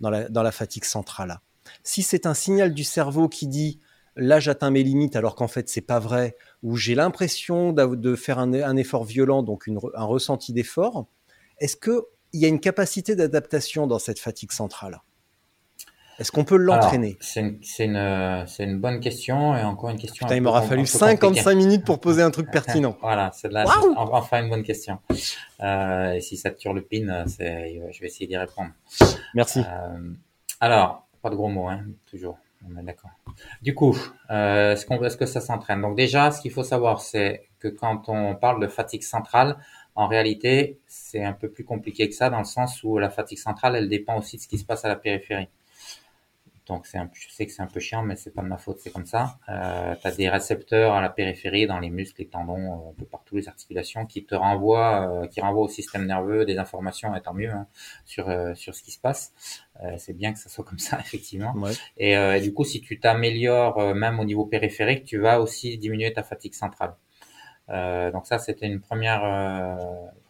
dans la, dans la fatigue centrale? Si c'est un signal du cerveau qui dit là j'atteins mes limites alors qu'en fait c'est pas vrai, ou j'ai l'impression de faire un, effort violent, donc un ressenti d'effort, est-ce qu'il y a une capacité d'adaptation dans cette fatigue centrale? Est-ce qu'on peut l'entraîner? C'est une, une, bonne question et encore une question. Putain, il m'aura fallu 55 minutes pour poser un truc pertinent. voilà, c'est là enfin une bonne question. Euh, et si ça te pin, je vais essayer d'y répondre. Merci. Euh, alors, pas de gros mots, hein, toujours. On est d'accord. Du coup, euh, est-ce, qu'on, est-ce que ça s'entraîne? Donc déjà, ce qu'il faut savoir, c'est que quand on parle de fatigue centrale, en réalité, c'est un peu plus compliqué que ça dans le sens où la fatigue centrale, elle dépend aussi de ce qui se passe à la périphérie. Donc c'est un, je sais que c'est un peu chiant, mais c'est pas de ma faute, c'est comme ça. Euh, tu as des récepteurs à la périphérie, dans les muscles, les tendons, euh, un peu partout, les articulations, qui te renvoient, qui renvoient au système nerveux des informations, et tant mieux, hein, sur sur ce qui se passe. Euh, c'est bien que ça soit comme ça, effectivement. Ouais. Et, et, du coup, si tu t'améliores même au niveau périphérique, tu vas aussi diminuer ta fatigue centrale. donc ça, c'était une première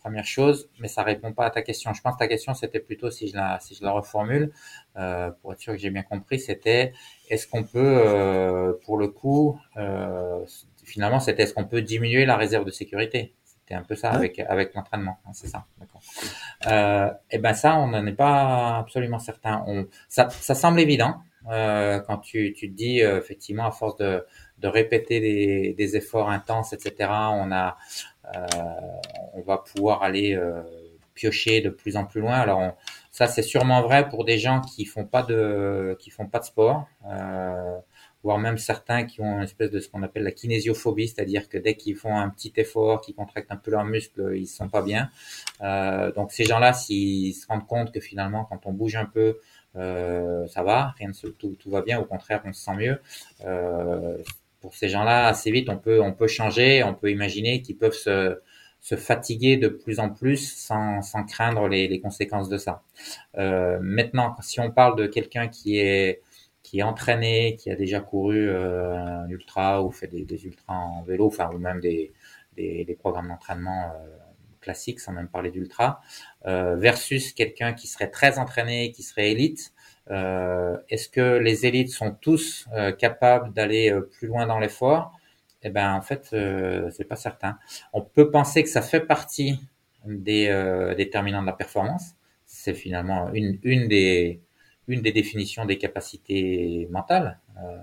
première chose, mais ça répond pas à ta question. Je pense que ta question, c'était plutôt, si je la, si je la reformule, euh, pour être sûr que j'ai bien compris, c'était est-ce qu'on peut, euh, pour le coup, euh, finalement, c'était est-ce qu'on peut diminuer la réserve de sécurité? C'était un peu ça avec, avec l'entraînement, hein, c'est ça. Euh, et ben ça, on n'en est pas absolument certain. On, ça, ça semble évident euh, quand tu, tu te dis, effectivement, à force de, de répéter des, des efforts intenses, etc., on a euh, on va pouvoir aller euh, piocher de plus en plus loin. Alors ça c'est sûrement vrai pour des gens qui font pas de qui font pas de sport, euh, voire même certains qui ont une espèce de ce qu'on appelle la kinésiophobie, c'est-à-dire que dès qu'ils font un petit effort, qu'ils contractent un peu leurs muscles, ils se sont pas bien. Euh, donc ces gens-là, s'ils se rendent compte que finalement quand on bouge un peu, euh, ça va, rien de tout, tout va bien, au contraire on se sent mieux. Euh, pour ces gens-là, assez vite, on peut, on peut changer, on peut imaginer qu'ils peuvent se, se fatiguer de plus en plus sans, sans craindre les, les conséquences de ça. Euh, maintenant, si on parle de quelqu'un qui est qui est entraîné, qui a déjà couru euh, un ultra ou fait des, ultras en vélo, enfin ou même des, programmes d'entraînement euh, classiques, sans même parler d'ultra, euh, versus quelqu'un qui serait très entraîné, qui serait élite, euh, Est-ce que les élites sont tous euh, capables d'aller euh, plus loin dans l'effort? Eh ben, en fait, euh, c'est pas certain. On peut penser que ça fait partie des déterminants de la performance. C'est finalement une des une des définitions des capacités mentales. Euh,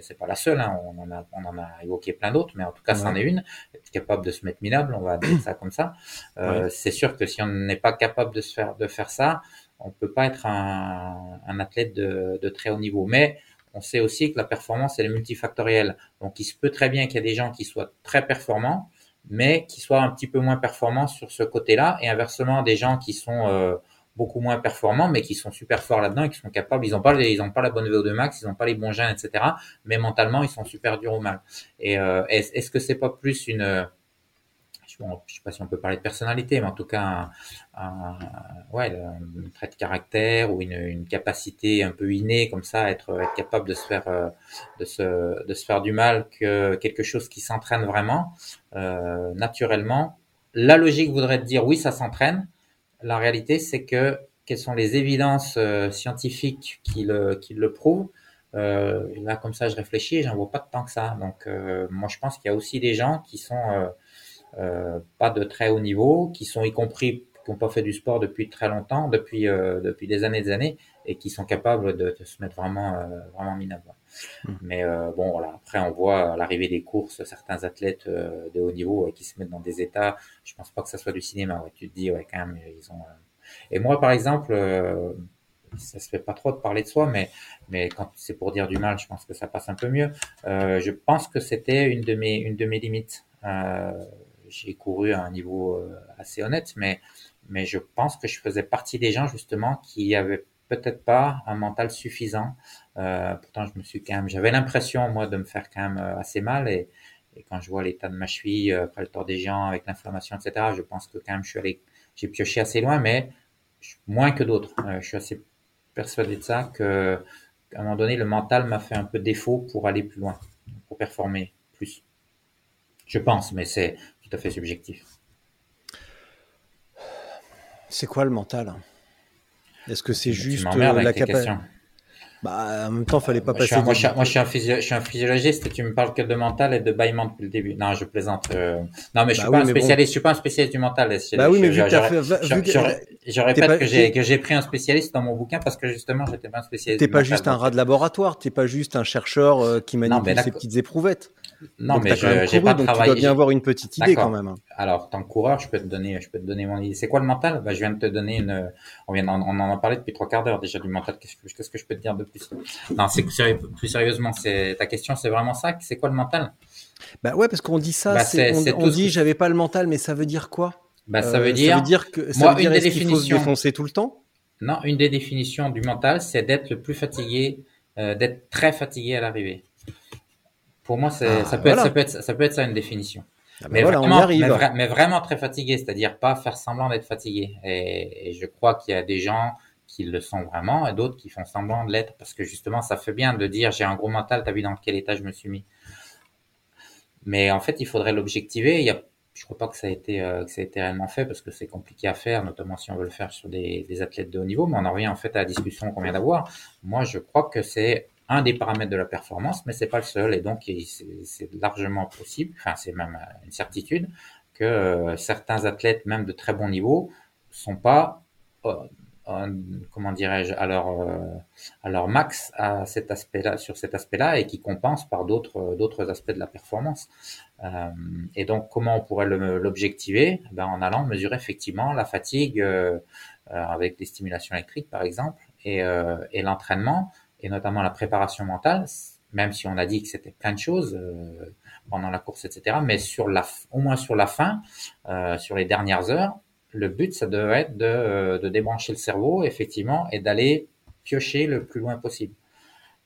c'est pas la seule, hein, on, en a, on en a évoqué plein d'autres, mais en tout cas, c'en est une. Être capable de se mettre minable, on va dire ça comme ça. Euh, C'est sûr que si on n'est pas capable de se faire de faire ça, on peut pas être un, un athlète de, de, très haut niveau. Mais on sait aussi que la performance, elle est multifactorielle. Donc, il se peut très bien qu'il y ait des gens qui soient très performants, mais qui soient un petit peu moins performants sur ce côté-là, et inversement, des gens qui sont euh, beaucoup moins performants, mais qui sont super forts là-dedans et qui sont capables. Ils n'ont pas, ils ont pas la bonne VO2 max, ils n'ont pas les bons gènes, etc. Mais mentalement, ils sont super durs au mal. Et euh, est-ce que c'est pas plus une je sais pas si on peut parler de personnalité, mais en tout cas, un, ouais, un trait de caractère ou une, une, capacité un peu innée comme ça, être, être capable de se faire, euh, de se, de se faire du mal, que quelque chose qui s'entraîne vraiment, euh, naturellement. La logique voudrait dire oui, ça s'entraîne. La réalité, c'est que quelles sont les évidences euh, scientifiques qui le, qui le prouvent euh, là, comme ça, je réfléchis et j'en vois pas tant que ça. Donc, euh, moi, je pense qu'il y a aussi des gens qui sont euh, pas de très haut niveau, qui sont y compris, qui n'ont pas fait du sport depuis très longtemps, depuis depuis des années, des années, et qui sont capables de, de se mettre vraiment vraiment minables. Mmh. Mais bon, voilà. Après, on voit à l'arrivée des courses certains athlètes de haut niveau qui se mettent dans des états. Je pense pas que ça soit du cinéma. Ouais. Tu te dis, ouais, quand même, ils ont. Et moi, par exemple ça se fait pas trop de parler de soi, mais mais quand c'est pour dire du mal, je pense que ça passe un peu mieux. Euh, je pense que c'était une de mes une de mes limites. Euh, j'ai couru à un niveau euh, assez honnête, mais mais je pense que je faisais partie des gens justement qui avaient peut-être pas un mental suffisant. Euh, pourtant, je me suis quand même, j'avais l'impression moi de me faire quand même euh, assez mal et, et quand je vois l'état de ma cheville après le tort des gens avec l'inflammation, etc. Je pense que quand même je suis allé, j'ai pioché assez loin, mais moins que d'autres. je suis assez persuadé de ça, que à un moment donné, le mental m'a fait un peu défaut pour aller plus loin, pour performer plus. Je pense, mais c'est tout à fait subjectif. C'est quoi le mental? Est-ce que c'est juste la capacité bah, en même temps, fallait pas passer. moi, je, suis un je suis un physiologiste et tu me parles que de mental et de bâillement depuis le début. Non, je plaisante. Euh. Non, mais je suis bah pas un spécialiste. Je suis pas un spécialiste du mental. Bah oui, mais je, je, je, répète que j'ai que j'ai pris un spécialiste dans mon bouquin parce que justement, j'étais pas un spécialiste. T'es pas juste un rat de laboratoire. T'es pas juste un chercheur euh, qui manipule ses petites éprouvettes. Non, mais j'ai pas donc Tu dois bien avoir une petite idée quand même. Alors, tant que coureur, je peux te donner, je peux te donner mon idée. C'est quoi le mental? Bah, je viens de te donner une. On vient, on en a parlé depuis trois quarts d'heure déjà du mental. Qu'est-ce que, qu'est-ce que je peux te dire de plus? Non, c'est plus sérieusement, c'est ta question, c'est vraiment ça? C'est quoi le mental? Bah ouais, parce qu'on dit ça. Bah, on, on dit, j'avais pas le mental, mais ça veut dire quoi? Bah ça veut dire. Ça veut dire que. Ça moi, veut dire une des définitions. Faut se défoncer tout le temps? Non, une des définitions du mental, c'est d'être le plus fatigué, euh, d'être très fatigué à l'arrivée. Pour moi, ah, ça, peut être, ça, peut être, ça peut être ça une définition. Ah, mais, vraiment, mais, vraiment très fatigué, c'est-à-dire pas faire semblant d'être fatigué. Et, je crois qu'il y a des gens qui le sont vraiment et d'autres qui font semblant de l'être parce que justement, ça fait bien de dire j'ai un gros mental, t'as vu dans quel état je me suis mis. Mais en fait, il faudrait l'objectiver. Il y a, je crois pas que ça a été euh, que ça a été réellement fait parce que c'est compliqué à faire, notamment si on veut le faire sur des, des athlètes de haut niveau. Mais on en revient en fait à la discussion qu'on vient d'avoir. Moi, je crois que c'est un des paramètres de la performance, mais c'est pas le seul. Et donc, c'est largement possible, enfin, c'est même une certitude, que euh, certains athlètes, même de très bon niveau, sont pas, euh, comment dirais-je, à leur, euh, à leur max à cet aspect-là, sur cet aspect-là, et qui compensent par d'autres, d'autres aspects de la performance. et donc, comment on pourrait l'objectiver? Ben, En allant mesurer effectivement la fatigue avec des stimulations électriques, par exemple, et, et l'entraînement et notamment la préparation mentale, même si on a dit que c'était plein de choses euh, pendant la course, etc. Mais sur la, au moins sur la fin, euh, sur les dernières heures, le but, ça devrait être de, euh, de débrancher le cerveau, effectivement, et d'aller piocher le plus loin possible.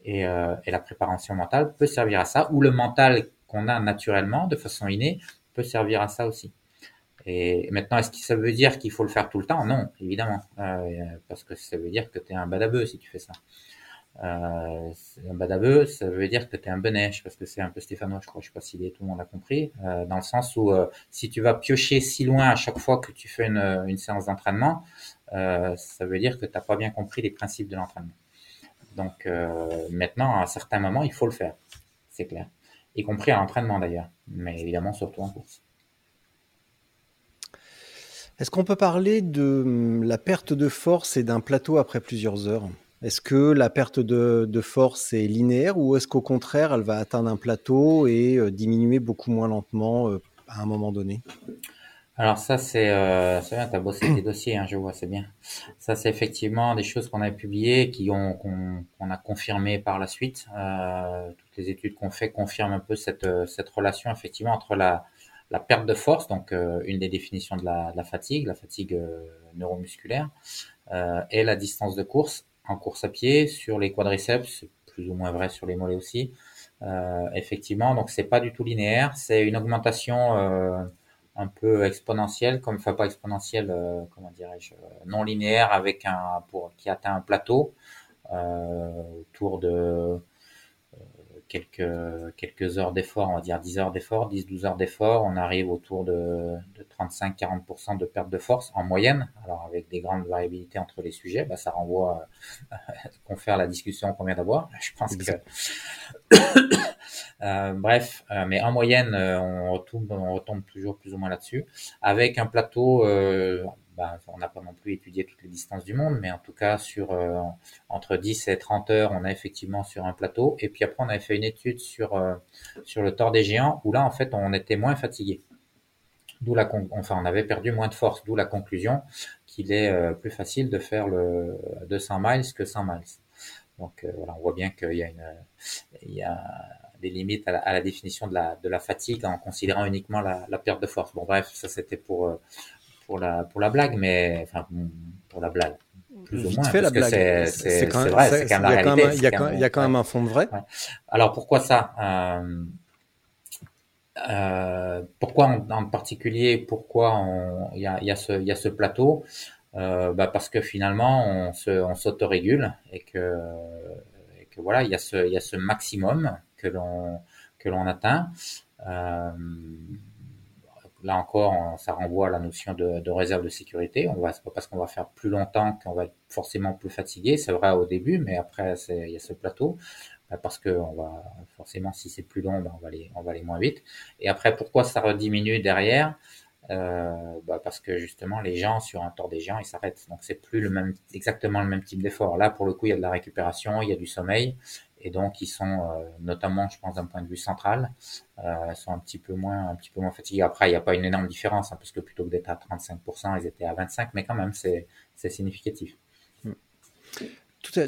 Et, euh, et, la préparation mentale peut servir à ça, ou le mental qu'on a naturellement, de façon innée, peut servir à ça aussi. Et maintenant, est-ce que ça veut dire qu'il faut le faire tout le temps? Non, évidemment, euh, parce que ça veut dire que tu es un badabeux si tu fais ça. Euh, un badabeu, ça veut dire que tu es un benèche, parce que c'est un peu stéphanois, je crois, je sais pas si tout le monde a compris, euh, dans le sens où euh, si tu vas piocher si loin à chaque fois que tu fais une, une séance d'entraînement, euh, ça veut dire que tu n'as pas bien compris les principes de l'entraînement. Donc euh, maintenant, à un certain moment, il faut le faire, c'est clair, y compris à l'entraînement d'ailleurs, mais évidemment surtout en course. Est-ce qu'on peut parler de hum, la perte de force et d'un plateau après plusieurs heures? Est-ce que la perte de, force est linéaire ou est-ce qu'au contraire, elle va atteindre un plateau et euh, diminuer beaucoup moins lentement euh, à un moment donné? Alors ça c'est euh, bien, t'as bossé tes dossiers, hein, je vois, c'est bien. Ça c'est effectivement des choses qu'on a publiées, qui ont qu'on a confirmé par la suite. Euh, toutes les études qu'on fait confirment un peu cette relation effectivement entre la perte de force, donc une des définitions de la fatigue, la fatigue neuromusculaire, et la distance de course course à pied, sur les quadriceps, plus ou moins vrai sur les mollets aussi. Euh, effectivement, donc c'est pas du tout linéaire, c'est une augmentation euh, un peu exponentielle, comme enfin pas exponentielle, euh, comment dirais-je, non linéaire avec un pour qui atteint un plateau autour de quelques, quelques heures d'effort, on va dire 10 heures d'effort, 10-12 heures d'effort, on arrive autour de, de 35-40% de perte de force en moyenne. Alors avec des grandes variabilités entre les sujets, bah, ça renvoie à confère la discussion qu'on vient d'avoir. Je pense que... euh, bref, euh, mais en moyenne, euh, on retombe, on retombe toujours plus ou moins là-dessus, avec un plateau euh, bah, on n'a pas non plus étudié toutes les distances du monde, mais en tout cas sur euh, entre 10 et 30 heures, on a effectivement sur un plateau. Et puis après, on avait fait une étude sur euh, sur le tort des géants, où là, en fait, on était moins fatigué. D'où la enfin, on avait perdu moins de force, d'où la conclusion qu'il est euh, plus facile de faire le 200 miles que 100 miles. Donc voilà, on voit bien qu'il y a une y a des limites à la, définition de la, de la fatigue en considérant uniquement la perte de force. Bon bref, ça c'était pour pour la, pour la blague, mais enfin, pour la blague. Plus ou moins, fait, parce que c'est c'est vrai, c'est quand même la réalité. Il y, a, y a quand même un fond de vrai. Ouais. Alors pourquoi ça euh, euh, Pourquoi en, en, particulier Pourquoi il y a, y, a ce, y a ce plateau euh, bah Parce que finalement on se on s'autorégule et que, et que voilà il y a ce il y a ce maximum que l'on que l'on atteint. Euh, là encore, ça renvoie à la notion de, réserve de sécurité. On va, c'est pas parce qu'on va faire plus longtemps qu'on va être forcément plus fatigué. C'est vrai au début, mais après, il y a ce plateau. Bah, parce que on va, forcément, si c'est plus long, bah, on va aller, on va moins vite. Et après, pourquoi ça rediminue derrière? Euh, bah parce que justement les gens sur un tort des gens ils s'arrêtent donc c'est plus exactement le même type d'effort là pour le coup il y a de la récupération il y a du sommeil et donc ils sont euh, notamment, je pense, d'un point de vue central, euh, sont un petit peu moins, un petit peu moins fatigués. Après, il n'y a pas une énorme différence, hein, parce que plutôt que d'être à 35%, ils étaient à 25%, mais quand même, c'est significatif.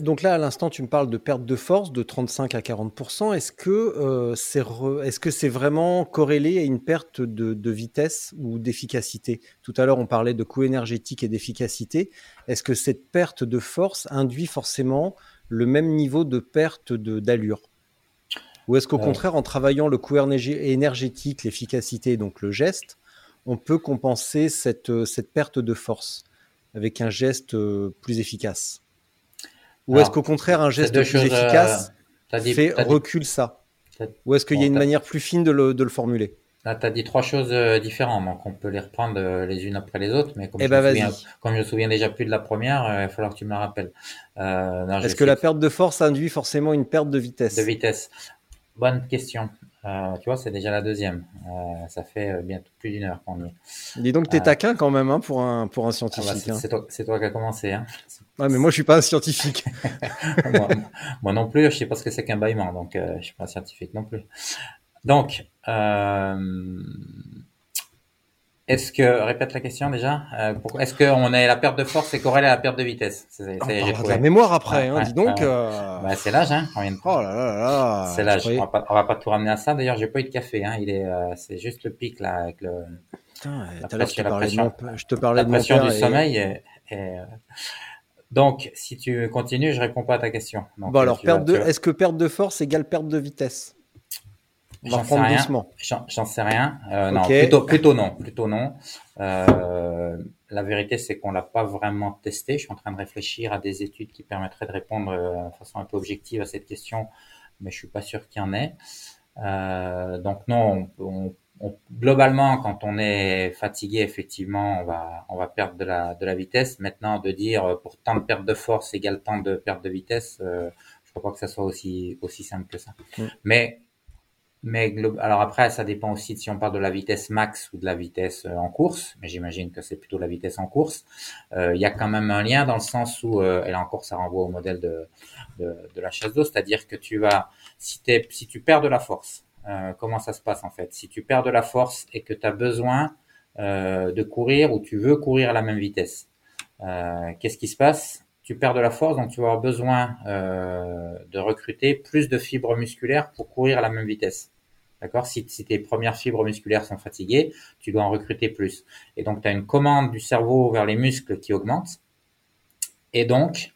Donc là, à l'instant, tu me parles de perte de force de 35 à 40%. Est-ce que euh, c'est est -ce c'est vraiment corrélé à une perte de vitesse ou d'efficacité? Tout à l'heure, on parlait de coût énergétique et d'efficacité. Est-ce que cette perte de force induit forcément le même niveau de perte d'allure. Ou est-ce qu'au contraire, en travaillant le coût énergétique, l'efficacité, donc le geste, on peut compenser cette, euh, cette perte de force avec un geste euh, plus efficace? Ou est-ce qu'au contraire, un geste plus efficace euh, fait recule ça? Ou est-ce qu'il y a une manière plus fine de le, de le formuler? Là, tu as dit trois choses euh, différentes, donc on peut les reprendre euh, les unes après les autres, mais comme, eh je, ben me souviens, comme je me souviens déjà plus de la première, euh, il va falloir que tu me la rappelles. Euh, Est-ce que la perte de force induit forcément une perte de vitesse? De vitesse. Bonne question. Euh, tu vois, c'est déjà la deuxième. Euh, ça fait bientôt plus d'une heure qu'on y est. Dis donc, t'es taquin quand même hein, pour un pour un scientifique. Ah bah c'est hein. toi, toi, qui as commencé. Hein. Ouais, mais moi, je suis pas un scientifique. moi, moi, non plus, je sais pas ce que c'est qu'un bâillement, donc euh, je suis pas un scientifique non plus. Donc, euh, est-ce que, répète la question déjà, euh, est-ce qu'on est la perte de force est corrélée à la perte de vitesse? C'est, c'est, On de la mémoire après, hein, dis donc. Euh... Bah, c'est l'âge, hein. De... Oh là là là. C'est l'âge. On, va pas, on va pas tout ramener à ça. D'ailleurs, j'ai pas eu de café. Hein. Il est, euh, c'est juste le pic là avec le. Putain, la pression, la pression, mon... je te parlais la de pression du et... sommeil. Et, et, donc, si tu continues, je réponds pas à ta question. Donc, bon alors, perte de, est-ce que perte de force égale perte de vitesse? J'en sais, rien. J'en sais rien. Euh, okay. Non, plutôt, plutôt non. Plutôt non. Euh, la vérité, c'est qu'on l'a pas vraiment testé. Je suis en train de réfléchir à des études qui permettraient de répondre euh, de façon un peu objective à cette question, mais je suis pas sûr qu'il y en ait. Euh, donc non, on, on, on, globalement, quand on est fatigué, effectivement, on va, on va perdre de la, de la vitesse. Maintenant, de dire euh, pour tant de perte de force égale tant de perte de vitesse, euh, je crois pas que ça soit aussi, aussi simple que ça. Mm. Mais mais alors après, ça dépend aussi de si on parle de la vitesse max ou de la vitesse euh, en course. Mais j'imagine que c'est plutôt la vitesse en course. Euh, il y a quand même un lien dans le sens où, euh, et là encore, ça renvoie au modèle de, de, de la chasse d'eau, c'est-à-dire que tu vas, si, es, si tu perds de la force, euh, comment ça se passe en fait? Si tu perds de la force et que tu as besoin euh, de courir ou tu veux courir à la même vitesse, euh, qu'est-ce qui se passe? Tu perds de la force, donc tu vas avoir besoin de recruter plus de fibres musculaires pour courir à la même vitesse. D'accord? Si, si, tes premières fibres musculaires sont fatiguées, tu dois en recruter plus. Et donc, tu as une commande du cerveau vers les muscles qui augmente. Et donc,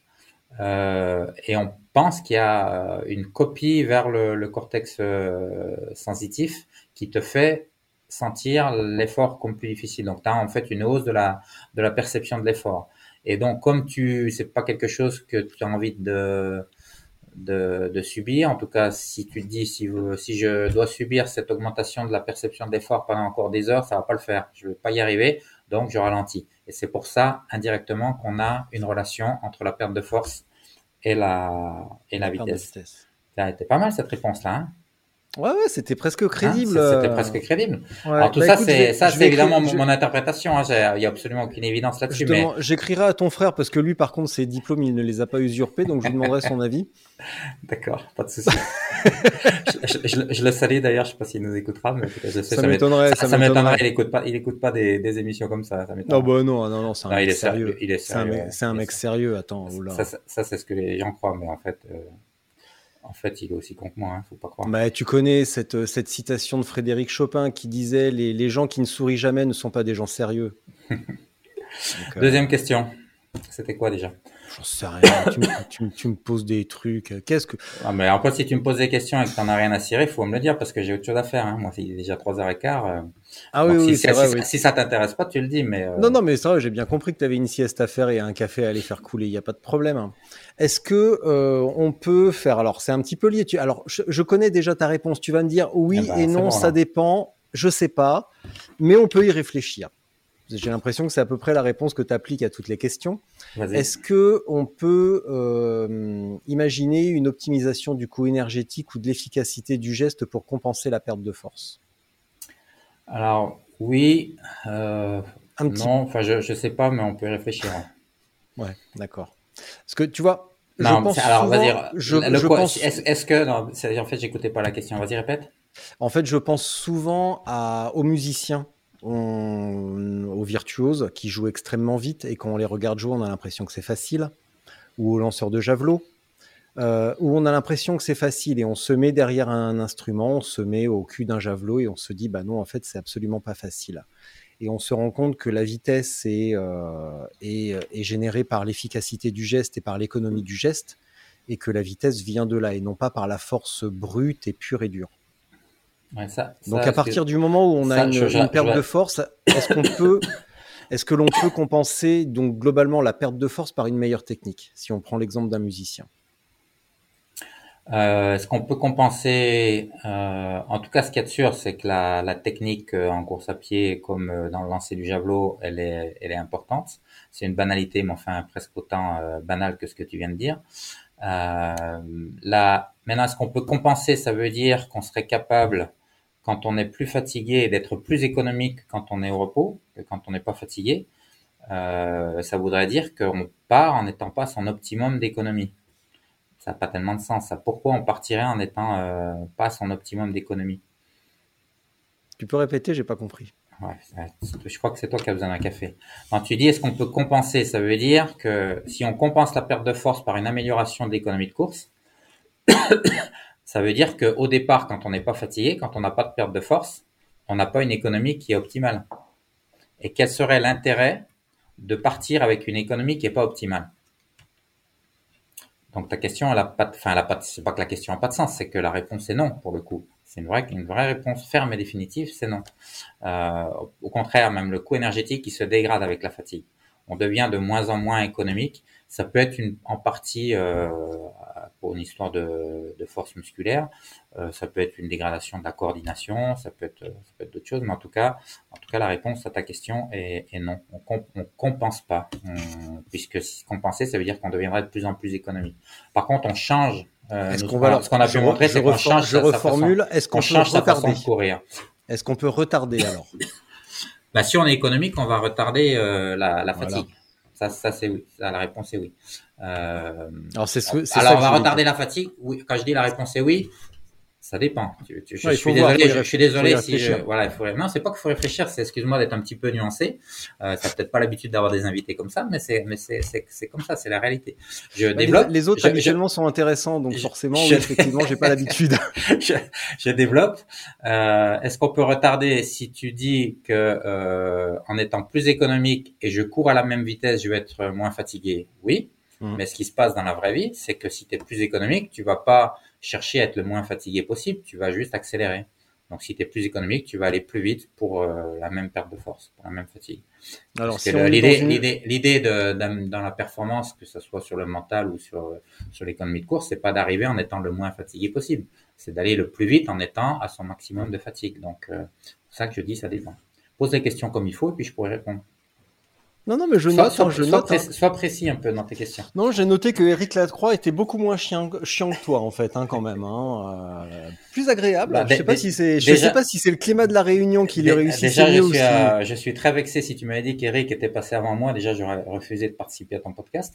euh, et on pense qu'il y a une copie vers le, le cortex euh, sensitif qui te fait sentir l'effort comme plus difficile. Donc, tu as en fait une hausse de la, de la perception de l'effort. Et donc, comme tu, c'est pas quelque chose que tu as envie de, de, de, subir, en tout cas, si tu te dis, si, si je dois subir cette augmentation de la perception de l'effort pendant encore des heures, ça va pas le faire. Je vais pas y arriver, donc je ralentis. Et c'est pour ça, indirectement, qu'on a une relation entre la perte de force et la, et la, vitesse. vitesse. Ça a été pas mal cette réponse-là. Hein Ouais, ouais, c'était presque hein, crédible. c'était presque crédible. Alors tout bah, ça, c'est ça, c'est évidemment mon, interprétation. Hein, il y a absolument aucune évidence là-dessus. Mais... J'écrirai à ton frère parce que lui, par contre, ses diplômes, il ne les a pas usurpés, donc je lui demanderai son avis. D'accord, pas de souci. je, le salue d'ailleurs, je sais pas s'il nous écoutera, mais je sais, ça, m'étonnerait. Ça, m'étonnerait. Il écoute pas, il écoute pas des, des émissions comme ça. ça non, bah non, non, non, c'est un mec il est sérieux. Il est sérieux. C'est un, mec, sérieux. Attends, Ça, ça, c'est ce que les gens croient, mais en fait. Euh, en fait, il est aussi con que moi, hein, faut pas croire. Bah, tu connais cette, euh, cette citation de Frédéric Chopin qui disait les, les gens qui ne sourient jamais ne sont pas des gens sérieux. Euh, Deuxième question. C'était quoi déjà? J'en sais rien. tu, me, tu, tu, me poses des trucs. Qu'est-ce que. Ah, mais en fait, si tu me poses des questions et que tu n'en as rien à cirer, il faut me le dire parce que j'ai autre chose à faire. Hein. Moi, il est déjà 3h15. Euh... Ah oui, oui, si, c'est vrai, si, oui. si ça t'intéresse pas, tu le dis. Mais euh... Non, non, mais c'est vrai, j'ai bien compris que tu avais une sieste à faire et un café à aller faire couler. Il n'y a pas de problème. Est-ce que euh, on peut faire. Alors, c'est un petit peu lié. Tu... Alors, je, je, connais déjà ta réponse. Tu vas me dire oui ah bah, et non, bon, ça dépend. Je sais pas. Mais on peut y réfléchir. J'ai l'impression que c'est à peu près la réponse que tu appliques à toutes les questions. Est-ce que on peut euh, imaginer une optimisation du coût énergétique ou de l'efficacité du geste pour compenser la perte de force? Alors oui, euh, Un petit non, enfin je je sais pas, mais on peut y réfléchir. Ouais, d'accord. Parce que tu vois, je Non, pense c'est- alors souvent- je, je pense, Est-ce que non, en fait j'écoutais pas la question. Vas-y répète. en fait, je pense souvent à, aux musiciens, aux virtuoses qui jouent extrêmement vite et quand on les regarde jouer, on a l'impression que c'est facile, ou aux lanceurs de javelot, euh, où on a l'impression que c'est facile et on se met derrière un instrument, on se met au cul d'un javelot et on se dit, bah non, en fait, c'est absolument pas facile. Et on se rend compte que la vitesse est, euh, est, est générée par l'efficacité du geste et par l'économie du geste, et que la vitesse vient de là et non pas par la force brute et pure et dure. Ouais, ça, Donc à partir du moment où on a ça, une, je- je- une perte je- de force, est-ce qu'on peut, est-ce que l'on peut compenser donc globalement la perte de force par une meilleure technique Si on prend l'exemple d'un musicien? Euh, Est-ce qu'on peut compenser euh, En tout cas, ce qu'il y a de sûr, c'est que la, la technique euh, en course à pied, comme euh, dans le lancer du javelot, elle est, elle est importante. C'est une banalité, mais enfin presque autant euh, banale que ce que tu viens de dire. Euh, là, maintenant, est-ce qu'on peut compenser? Ça veut dire qu'on serait capable, quand on est plus fatigué, d'être plus économique quand on est au repos que quand on n'est pas fatigué. Euh, ça voudrait dire qu'on part en n'étant pas son optimum d'économie ça n'a pas tellement de sens. Ça. Pourquoi on partirait en étant euh, pas son optimum d'économie? Tu peux répéter J'ai pas compris. ouais, Je crois que c'est toi qui as besoin d'un café. Quand tu dis est-ce qu'on peut compenser, ça veut dire que si on compense la perte de force par une amélioration de l'économie de course, ça veut dire qu'au départ, quand on n'est pas fatigué, quand on n'a pas de perte de force, on n'a pas une économie qui est optimale. Et quel serait l'intérêt de partir avec une économie qui n'est pas optimale? Donc ta question, elle a pas, de, enfin, elle a pas, c'est pas que la question a pas de sens, c'est que la réponse est non pour le coup. C'est une vraie, une vraie réponse ferme et définitive, c'est non. Euh, au contraire, même le coût énergétique, il se dégrade avec la fatigue. On devient de moins en moins économique. Ça peut être une, en partie euh, une histoire de, de force musculaire. Euh, ça peut être une dégradation de la coordination. Ça peut être, ça peut être d'autres choses. Mais en tout cas, en tout cas, la réponse à ta question est, est non. On, comp, on compense pas, on, puisque si compenser, ça veut dire qu'on deviendrait de plus en plus économique. Par contre, on change. Euh, Est-ce nous, qu'on va alors- ce qu'on a pu re- montrer, c'est qu'on change je sa- reformule. Est-ce qu'on change sa façon de courir. Est-ce qu'on peut retarder alors? Bah, si on est économique, on va retarder euh, la, la Voilà. Ça, ça c'est oui. Ça, la réponse est oui. Euh, Alors c'est ce- c'est alors, on va retarder la fatigue. Oui. Quand je dis la réponse est oui, ça dépend. Tu- tu- je, Ouais, suis désolé. je, je suis désolé si je, voilà, il faut. Non, c'est pas qu'il faut réfléchir. C'est excuse-moi d'être un petit peu nuancé. Euh, t'as peut-être pas l'habitude d'avoir des invités comme ça, mais c'est, mais c'est, c'est, c'est comme ça. C'est la réalité. Je Bah, développe. les, les autres habituellement sont intéressants, donc forcément, je- oui, effectivement, j'ai pas l'habitude. je, développe. Euh, Est-ce qu'on peut retarder si tu dis que euh, en étant plus économique et je cours à la même vitesse, je vais être moins fatigué? Oui. Mhm. Mais ce qui se passe dans la vraie vie, c'est que si tu es plus économique, tu vas pas chercher à être le moins fatigué possible, tu vas juste accélérer. Donc si tu es plus économique, tu vas aller plus vite pour euh, la même perte de force, pour la même fatigue. Alors, l'idée, l'idée, l'idée de, dans la performance, que ce soit sur le mental ou sur sur l'économie de course, c'est pas d'arriver en étant le moins fatigué possible, c'est d'aller le plus vite en étant à son maximum de fatigue. Donc euh, c'est pour ça que je dis ça dépend. Pose les questions comme il faut et puis je pourrai répondre. Non, non, mais je note. Sois, je note, hein. précis un peu dans tes questions. Non, j'ai noté que Eric Lacroix était beaucoup moins chiant, chiant que toi, en fait, hein, quand même. Hein, euh, plus agréable. Bah, je sais pas si sais pas si c'est le climat de la réunion qui lui réussit. Déjà, je suis, euh, je suis très vexé si tu m'avais dit qu'Eric était passé avant moi. Déjà, j'aurais refusé de participer à ton podcast.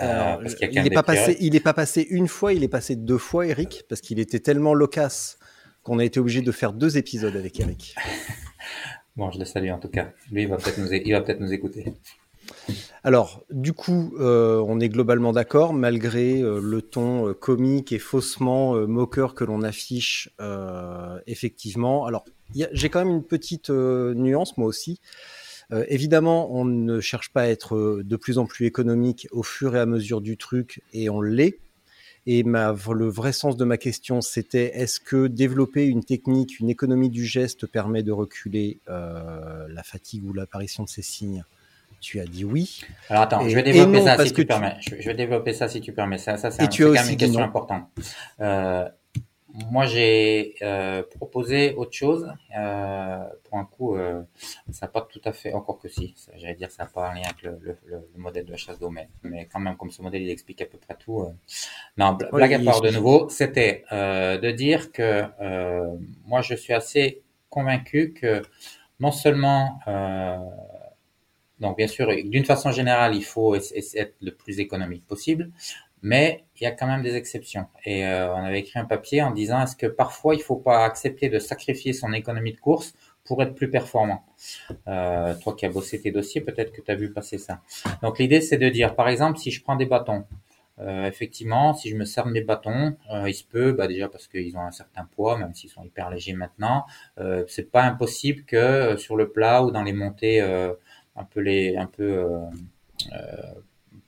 Euh, parce il n'est pas passé, il est pas passé une fois, il est passé deux fois, Eric, parce qu'il était tellement loquace qu'on a été obligé de faire deux épisodes avec Eric. bon, je le salue en tout cas. Lui, il va peut-être nous, écouter. Alors, du coup, euh, on est globalement d'accord, malgré euh, le ton euh, comique et faussement moqueur que l'on affiche, effectivement. Alors, j'ai quand même une petite nuance, moi aussi. évidemment, on ne cherche pas à être de plus en plus économique au fur et à mesure du truc, et on l'est. Et ma, le vrai sens de ma question, c'était est-ce que développer une technique, une économie du geste permet de reculer la fatigue ou l'apparition de ces signes? Tu as dit oui. Alors attends, je vais développer ça si tu, permets. Je, vais développer ça si tu permets. Ça, ça c'est quand même une question importante. Euh, moi, j'ai euh, proposé autre chose. Euh, pour un coup, euh, ça n'a pas tout à fait, encore que si, j'allais dire, ça n'a pas un lien avec le, le, le, modèle de la chasse d'eau, mais, mais, quand même, comme ce modèle, il explique à peu près tout. Euh. Non, blague à part de nouveau, c'était euh, de dire que moi, je suis assez convaincu que non seulement donc, bien sûr, d'une façon générale, il faut être le plus économique possible, mais il y a quand même des exceptions. Et euh, on avait écrit un papier en disant est-ce que parfois il ne faut pas accepter de sacrifier son économie de course pour être plus performant? Euh, toi qui as bossé tes dossiers, peut-être que tu as vu passer ça. Donc l'idée c'est de dire, par exemple, si je prends des bâtons, euh, effectivement, si je me sers de mes bâtons, il se peut, bah déjà parce qu'ils ont un certain poids, même s'ils sont hyper légers maintenant, euh, c'est pas impossible que sur le plat ou dans les montées un peu les, un peu euh, euh,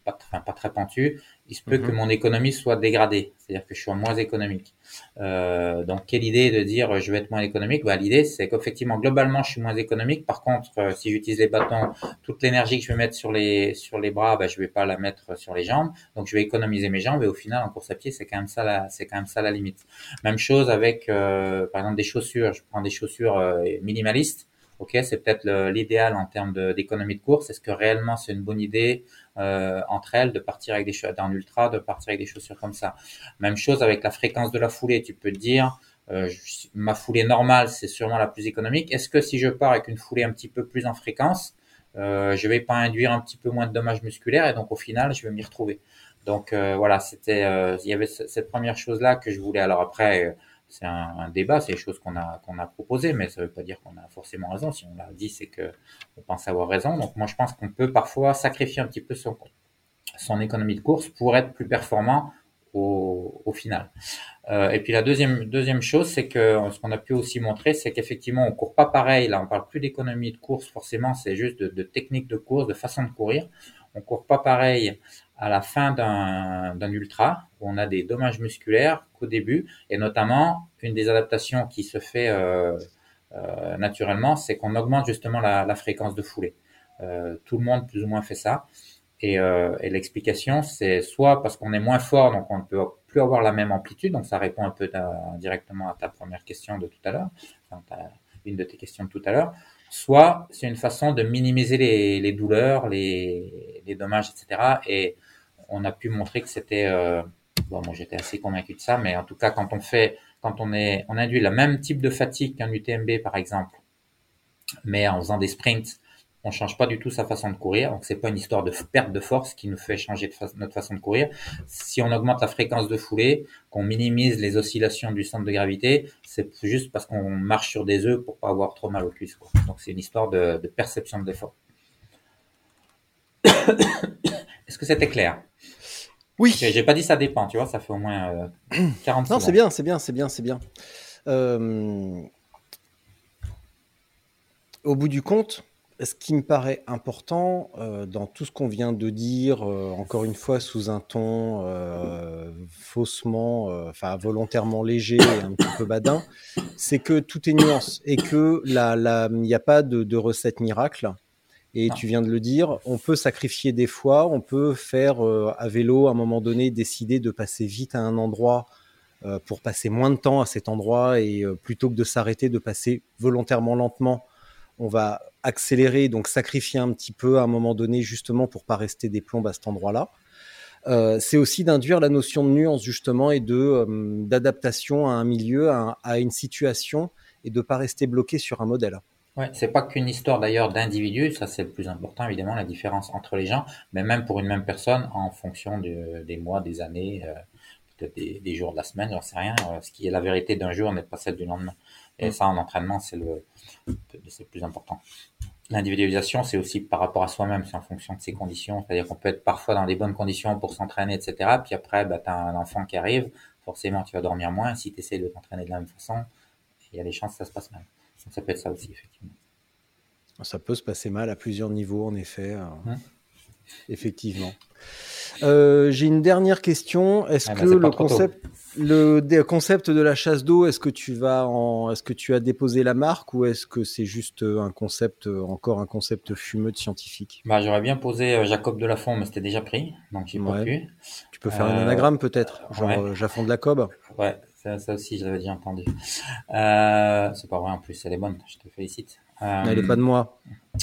pas, pas, très pentu, il se peut que mhm. mon économie soit dégradée, c'est-à-dire que je suis moins économique. Euh, donc, quelle idée de dire je vais être moins économique? Bah, L'idée, c'est qu'effectivement, globalement, je suis moins économique. Par contre, euh, si j'utilise les bâtons, toute l'énergie que je vais mettre sur les, sur les bras, bah, je vais pas la mettre sur les jambes. Donc, je vais économiser mes jambes et au final, en course à pied, c'est quand même ça la, c'est quand même ça la limite. Même chose avec, euh, par exemple, des chaussures. Je prends des chaussures minimalistes ok, c'est peut-être l'idéal en termes d'économie de, course. Est-ce que réellement c'est une bonne idée euh, entre elles de partir avec des chaussures dans ultra, de partir avec des chaussures comme ça Même chose avec la fréquence de la foulée. Tu peux te dire, euh, ma foulée normale, c'est sûrement la plus économique. Est-ce que si je pars avec une foulée un petit peu plus en fréquence, euh, je vais pas induire un petit peu moins de dommages musculaires et donc au final, je vais m'y retrouver. Donc euh, voilà, c'était, euh, il y avait cette première chose là que je voulais. Alors après c'est un, débat, c'est des choses qu'on a qu'on a proposées, mais ça ne veut pas dire qu'on a forcément raison. Si on l'a dit, c'est que on pense avoir raison. Donc moi, je pense qu'on peut parfois sacrifier un petit peu son son économie de course pour être plus performant au, final. Euh, et puis la deuxième deuxième chose, c'est que ce qu'on a pu aussi montrer, c'est qu'effectivement, on court pas pareil. Là, on parle plus d'économie de course forcément, c'est juste de, de technique de course, de façon de courir. On court pas pareil à la fin d'un ultra, on a des dommages musculaires qu'au début, et notamment une des adaptations qui se fait euh, euh, naturellement, c'est qu'on augmente justement la, la, fréquence de foulée. Euh, tout le monde plus ou moins fait ça, et, euh, et l'explication c'est soit parce qu'on est moins fort, donc on ne peut plus avoir la même amplitude, donc ça répond un peu directement à ta première question de tout à l'heure, enfin, une de tes questions de tout à l'heure, soit c'est une façon de minimiser les, les douleurs, les, les dommages, etc. Et on a pu montrer que c'était euh, bon moi j'étais assez convaincu de ça mais en tout cas quand on fait quand on est on induit le même type de fatigue qu'un UTMB par exemple mais en faisant des sprints on change pas du tout sa façon de courir. Donc c'est pas une histoire de perte de force qui nous fait changer notre façon de courir. Si on augmente la fréquence de foulée qu'on minimise les oscillations du centre de gravité c'est juste parce qu'on marche sur des œufs pour pas avoir trop mal aux cuisses donc c'est une histoire de, de perception de l'effort. Est-ce que c'était clair? Oui. J'ai pas dit ça dépend, tu vois, ça fait au moins euh, 40 Non, c'est bien, c'est bien, c'est bien, c'est bien. Euh, au bout du compte, ce qui me paraît important euh, dans tout ce qu'on vient de dire, euh, encore une fois sous un ton euh, faussement, enfin volontairement léger et un petit peu badin, c'est que tout est nuance et que il n'y a pas de, recette miracle. Et tu viens de le dire, on peut sacrifier des fois, on peut faire à vélo à un moment donné, décider de passer vite à un endroit pour passer moins de temps à cet endroit et plutôt que de s'arrêter, de passer volontairement lentement on va accélérer, donc sacrifier un petit peu à un moment donné, justement pour pas rester des plombes à cet endroit-là. Euh, c'est aussi d'induire la notion de nuance justement et de euh, d'adaptation à un milieu, à, une situation et de pas rester bloqué sur un modèle. C'est pas qu'une histoire d'ailleurs d'individus, ça c'est le plus important évidemment la différence entre les gens, mais même pour une même personne en fonction des mois, des années, euh, peut-être des, jours de la semaine, j'en sais rien. ce qui est la vérité d'un jour n'est pas celle du lendemain. Et mm. ça en entraînement c'est le c'est le plus important. L'individualisation, c'est aussi par rapport à soi-même, c'est en fonction de ses conditions. C'est-à-dire qu'on peut être parfois dans des bonnes conditions pour s'entraîner, etc. Puis après, bah, tu as un enfant qui arrive, forcément tu vas dormir moins. Si tu essaies de t'entraîner de la même façon, il y a des chances que ça se passe mal. Ça peut être ça aussi, effectivement. Ça peut se passer mal à plusieurs niveaux, en effet. Euh, hum. Effectivement. Euh, j'ai une dernière question. Est-ce ah, que le concept, le concept de la chasse d'eau, est-ce que tu vas en, est-ce que tu as déposé la marque ou est-ce que c'est juste euh, un concept, encore un concept fumeux de scientifique? Bah, j'aurais bien posé Jacob de Lafont, mais c'était déjà pris, donc j'ai pas pu. Tu peux faire un anagramme peut-être, genre Jaffon de la Cob. Ouais, ça, aussi, je l'avais déjà entendu. c'est pas vrai en plus, elle est bonne. Je te félicite. Elle est pas de moi.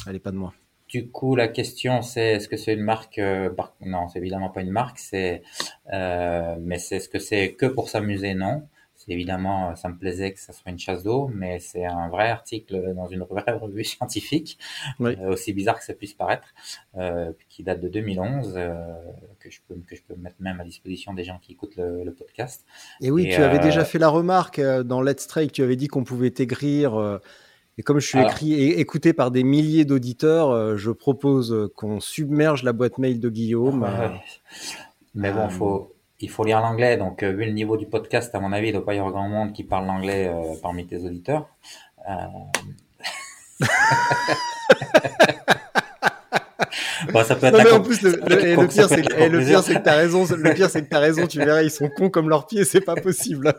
Elle est pas de moi. Du coup, la question c'est est-ce que c'est une marque euh, Non, c'est évidemment pas une marque. C'est euh, mais c'est ce que c'est que pour s'amuser? Non. Évidemment, ça me plaisait que ça soit une chasse d'eau, mais c'est un vrai article dans une vraie revue scientifique, euh, aussi bizarre que ça puisse paraître, euh, qui date de 2011, euh, que je peux que je peux mettre même à disposition des gens qui écoutent le, le podcast. Et oui, tu avais déjà fait la remarque dans Let's Strike. Tu avais dit qu'on pouvait t'écrire et comme je suis écrit et écouté par des milliers d'auditeurs, euh, je propose qu'on submerge la boîte mail de Guillaume. Euh, Mais bon, euh, faut, il faut lire l'anglais. Donc, vu le niveau du podcast, à mon avis, il ne doit pas y avoir grand monde qui parle l'anglais parmi tes auditeurs. bon, ça peut être non, mais en plus, le, le, pire, c'est que, le pire, c'est que t'as raison. Le pire, c'est que t'as raison. Tu verras, ils sont cons comme leurs pieds. C'est pas possible.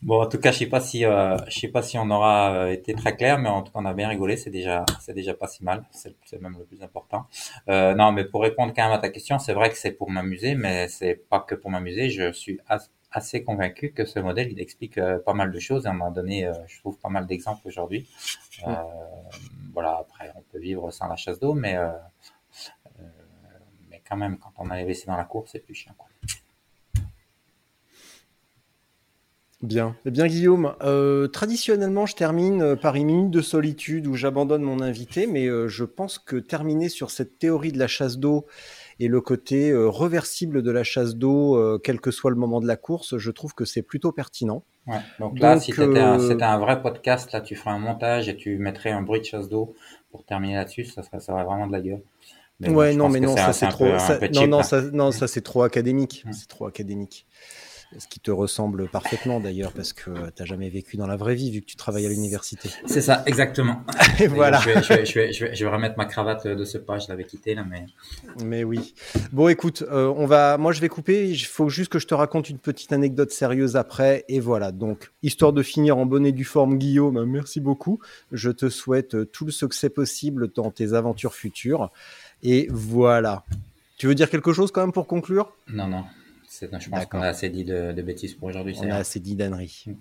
Bon, en tout cas, je sais pas si, euh, je sais pas si on aura euh, été très clair, mais en tout cas, on a bien rigolé. C'est déjà, c'est déjà pas si mal. C'est, même le plus important. Euh, non, mais pour répondre quand même à ta question, c'est vrai que c'est pour m'amuser, mais c'est pas que pour m'amuser. Je suis assez convaincu que ce modèle, il explique euh, pas mal de choses et on a donné, euh, je trouve, pas mal d'exemples aujourd'hui. Voilà. Après, on peut vivre sans la chasse d'eau, mais mais quand même, quand on a les WC dans la cour, c'est plus chiant. Quoi. Bien. Eh bien, Guillaume, euh, traditionnellement, je termine euh, par une minute de solitude où j'abandonne mon invité, mais euh, je pense que terminer sur cette théorie de la chasse d'eau et le côté reversible de la chasse d'eau, quel que soit le moment de la course, je trouve que c'est plutôt pertinent. Ouais. Donc là, si c'était un, un, vrai podcast, là, tu ferais un montage et tu mettrais un bruit de chasse d'eau pour terminer là-dessus, ça serait, ça aurait vraiment de la gueule. ouais, non, mais non, ça c'est trop, non, non, ça, non, ça c'est trop académique, c'est trop académique. Ce qui te ressemble parfaitement d'ailleurs, parce que tu n'as jamais vécu dans la vraie vie vu que tu travailles à l'université. C'est ça, exactement. Et voilà. Je vais, je, vais, je, vais, je vais, remettre ma cravate de ce pas, je l'avais quitté là, mais. Mais oui. Bon, écoute, euh, on va. Moi, je vais couper. Il faut juste que je te raconte une petite anecdote sérieuse après. Et voilà. Donc, histoire de finir en bonne et due forme, Guillaume, merci beaucoup. Je te souhaite euh, tout le succès possible dans tes aventures futures. Et voilà. Tu veux dire quelque chose quand même pour conclure? Non, non je pense qu'on a assez dit de, bêtises pour aujourd'hui. On a assez dit d'âneries. Mm.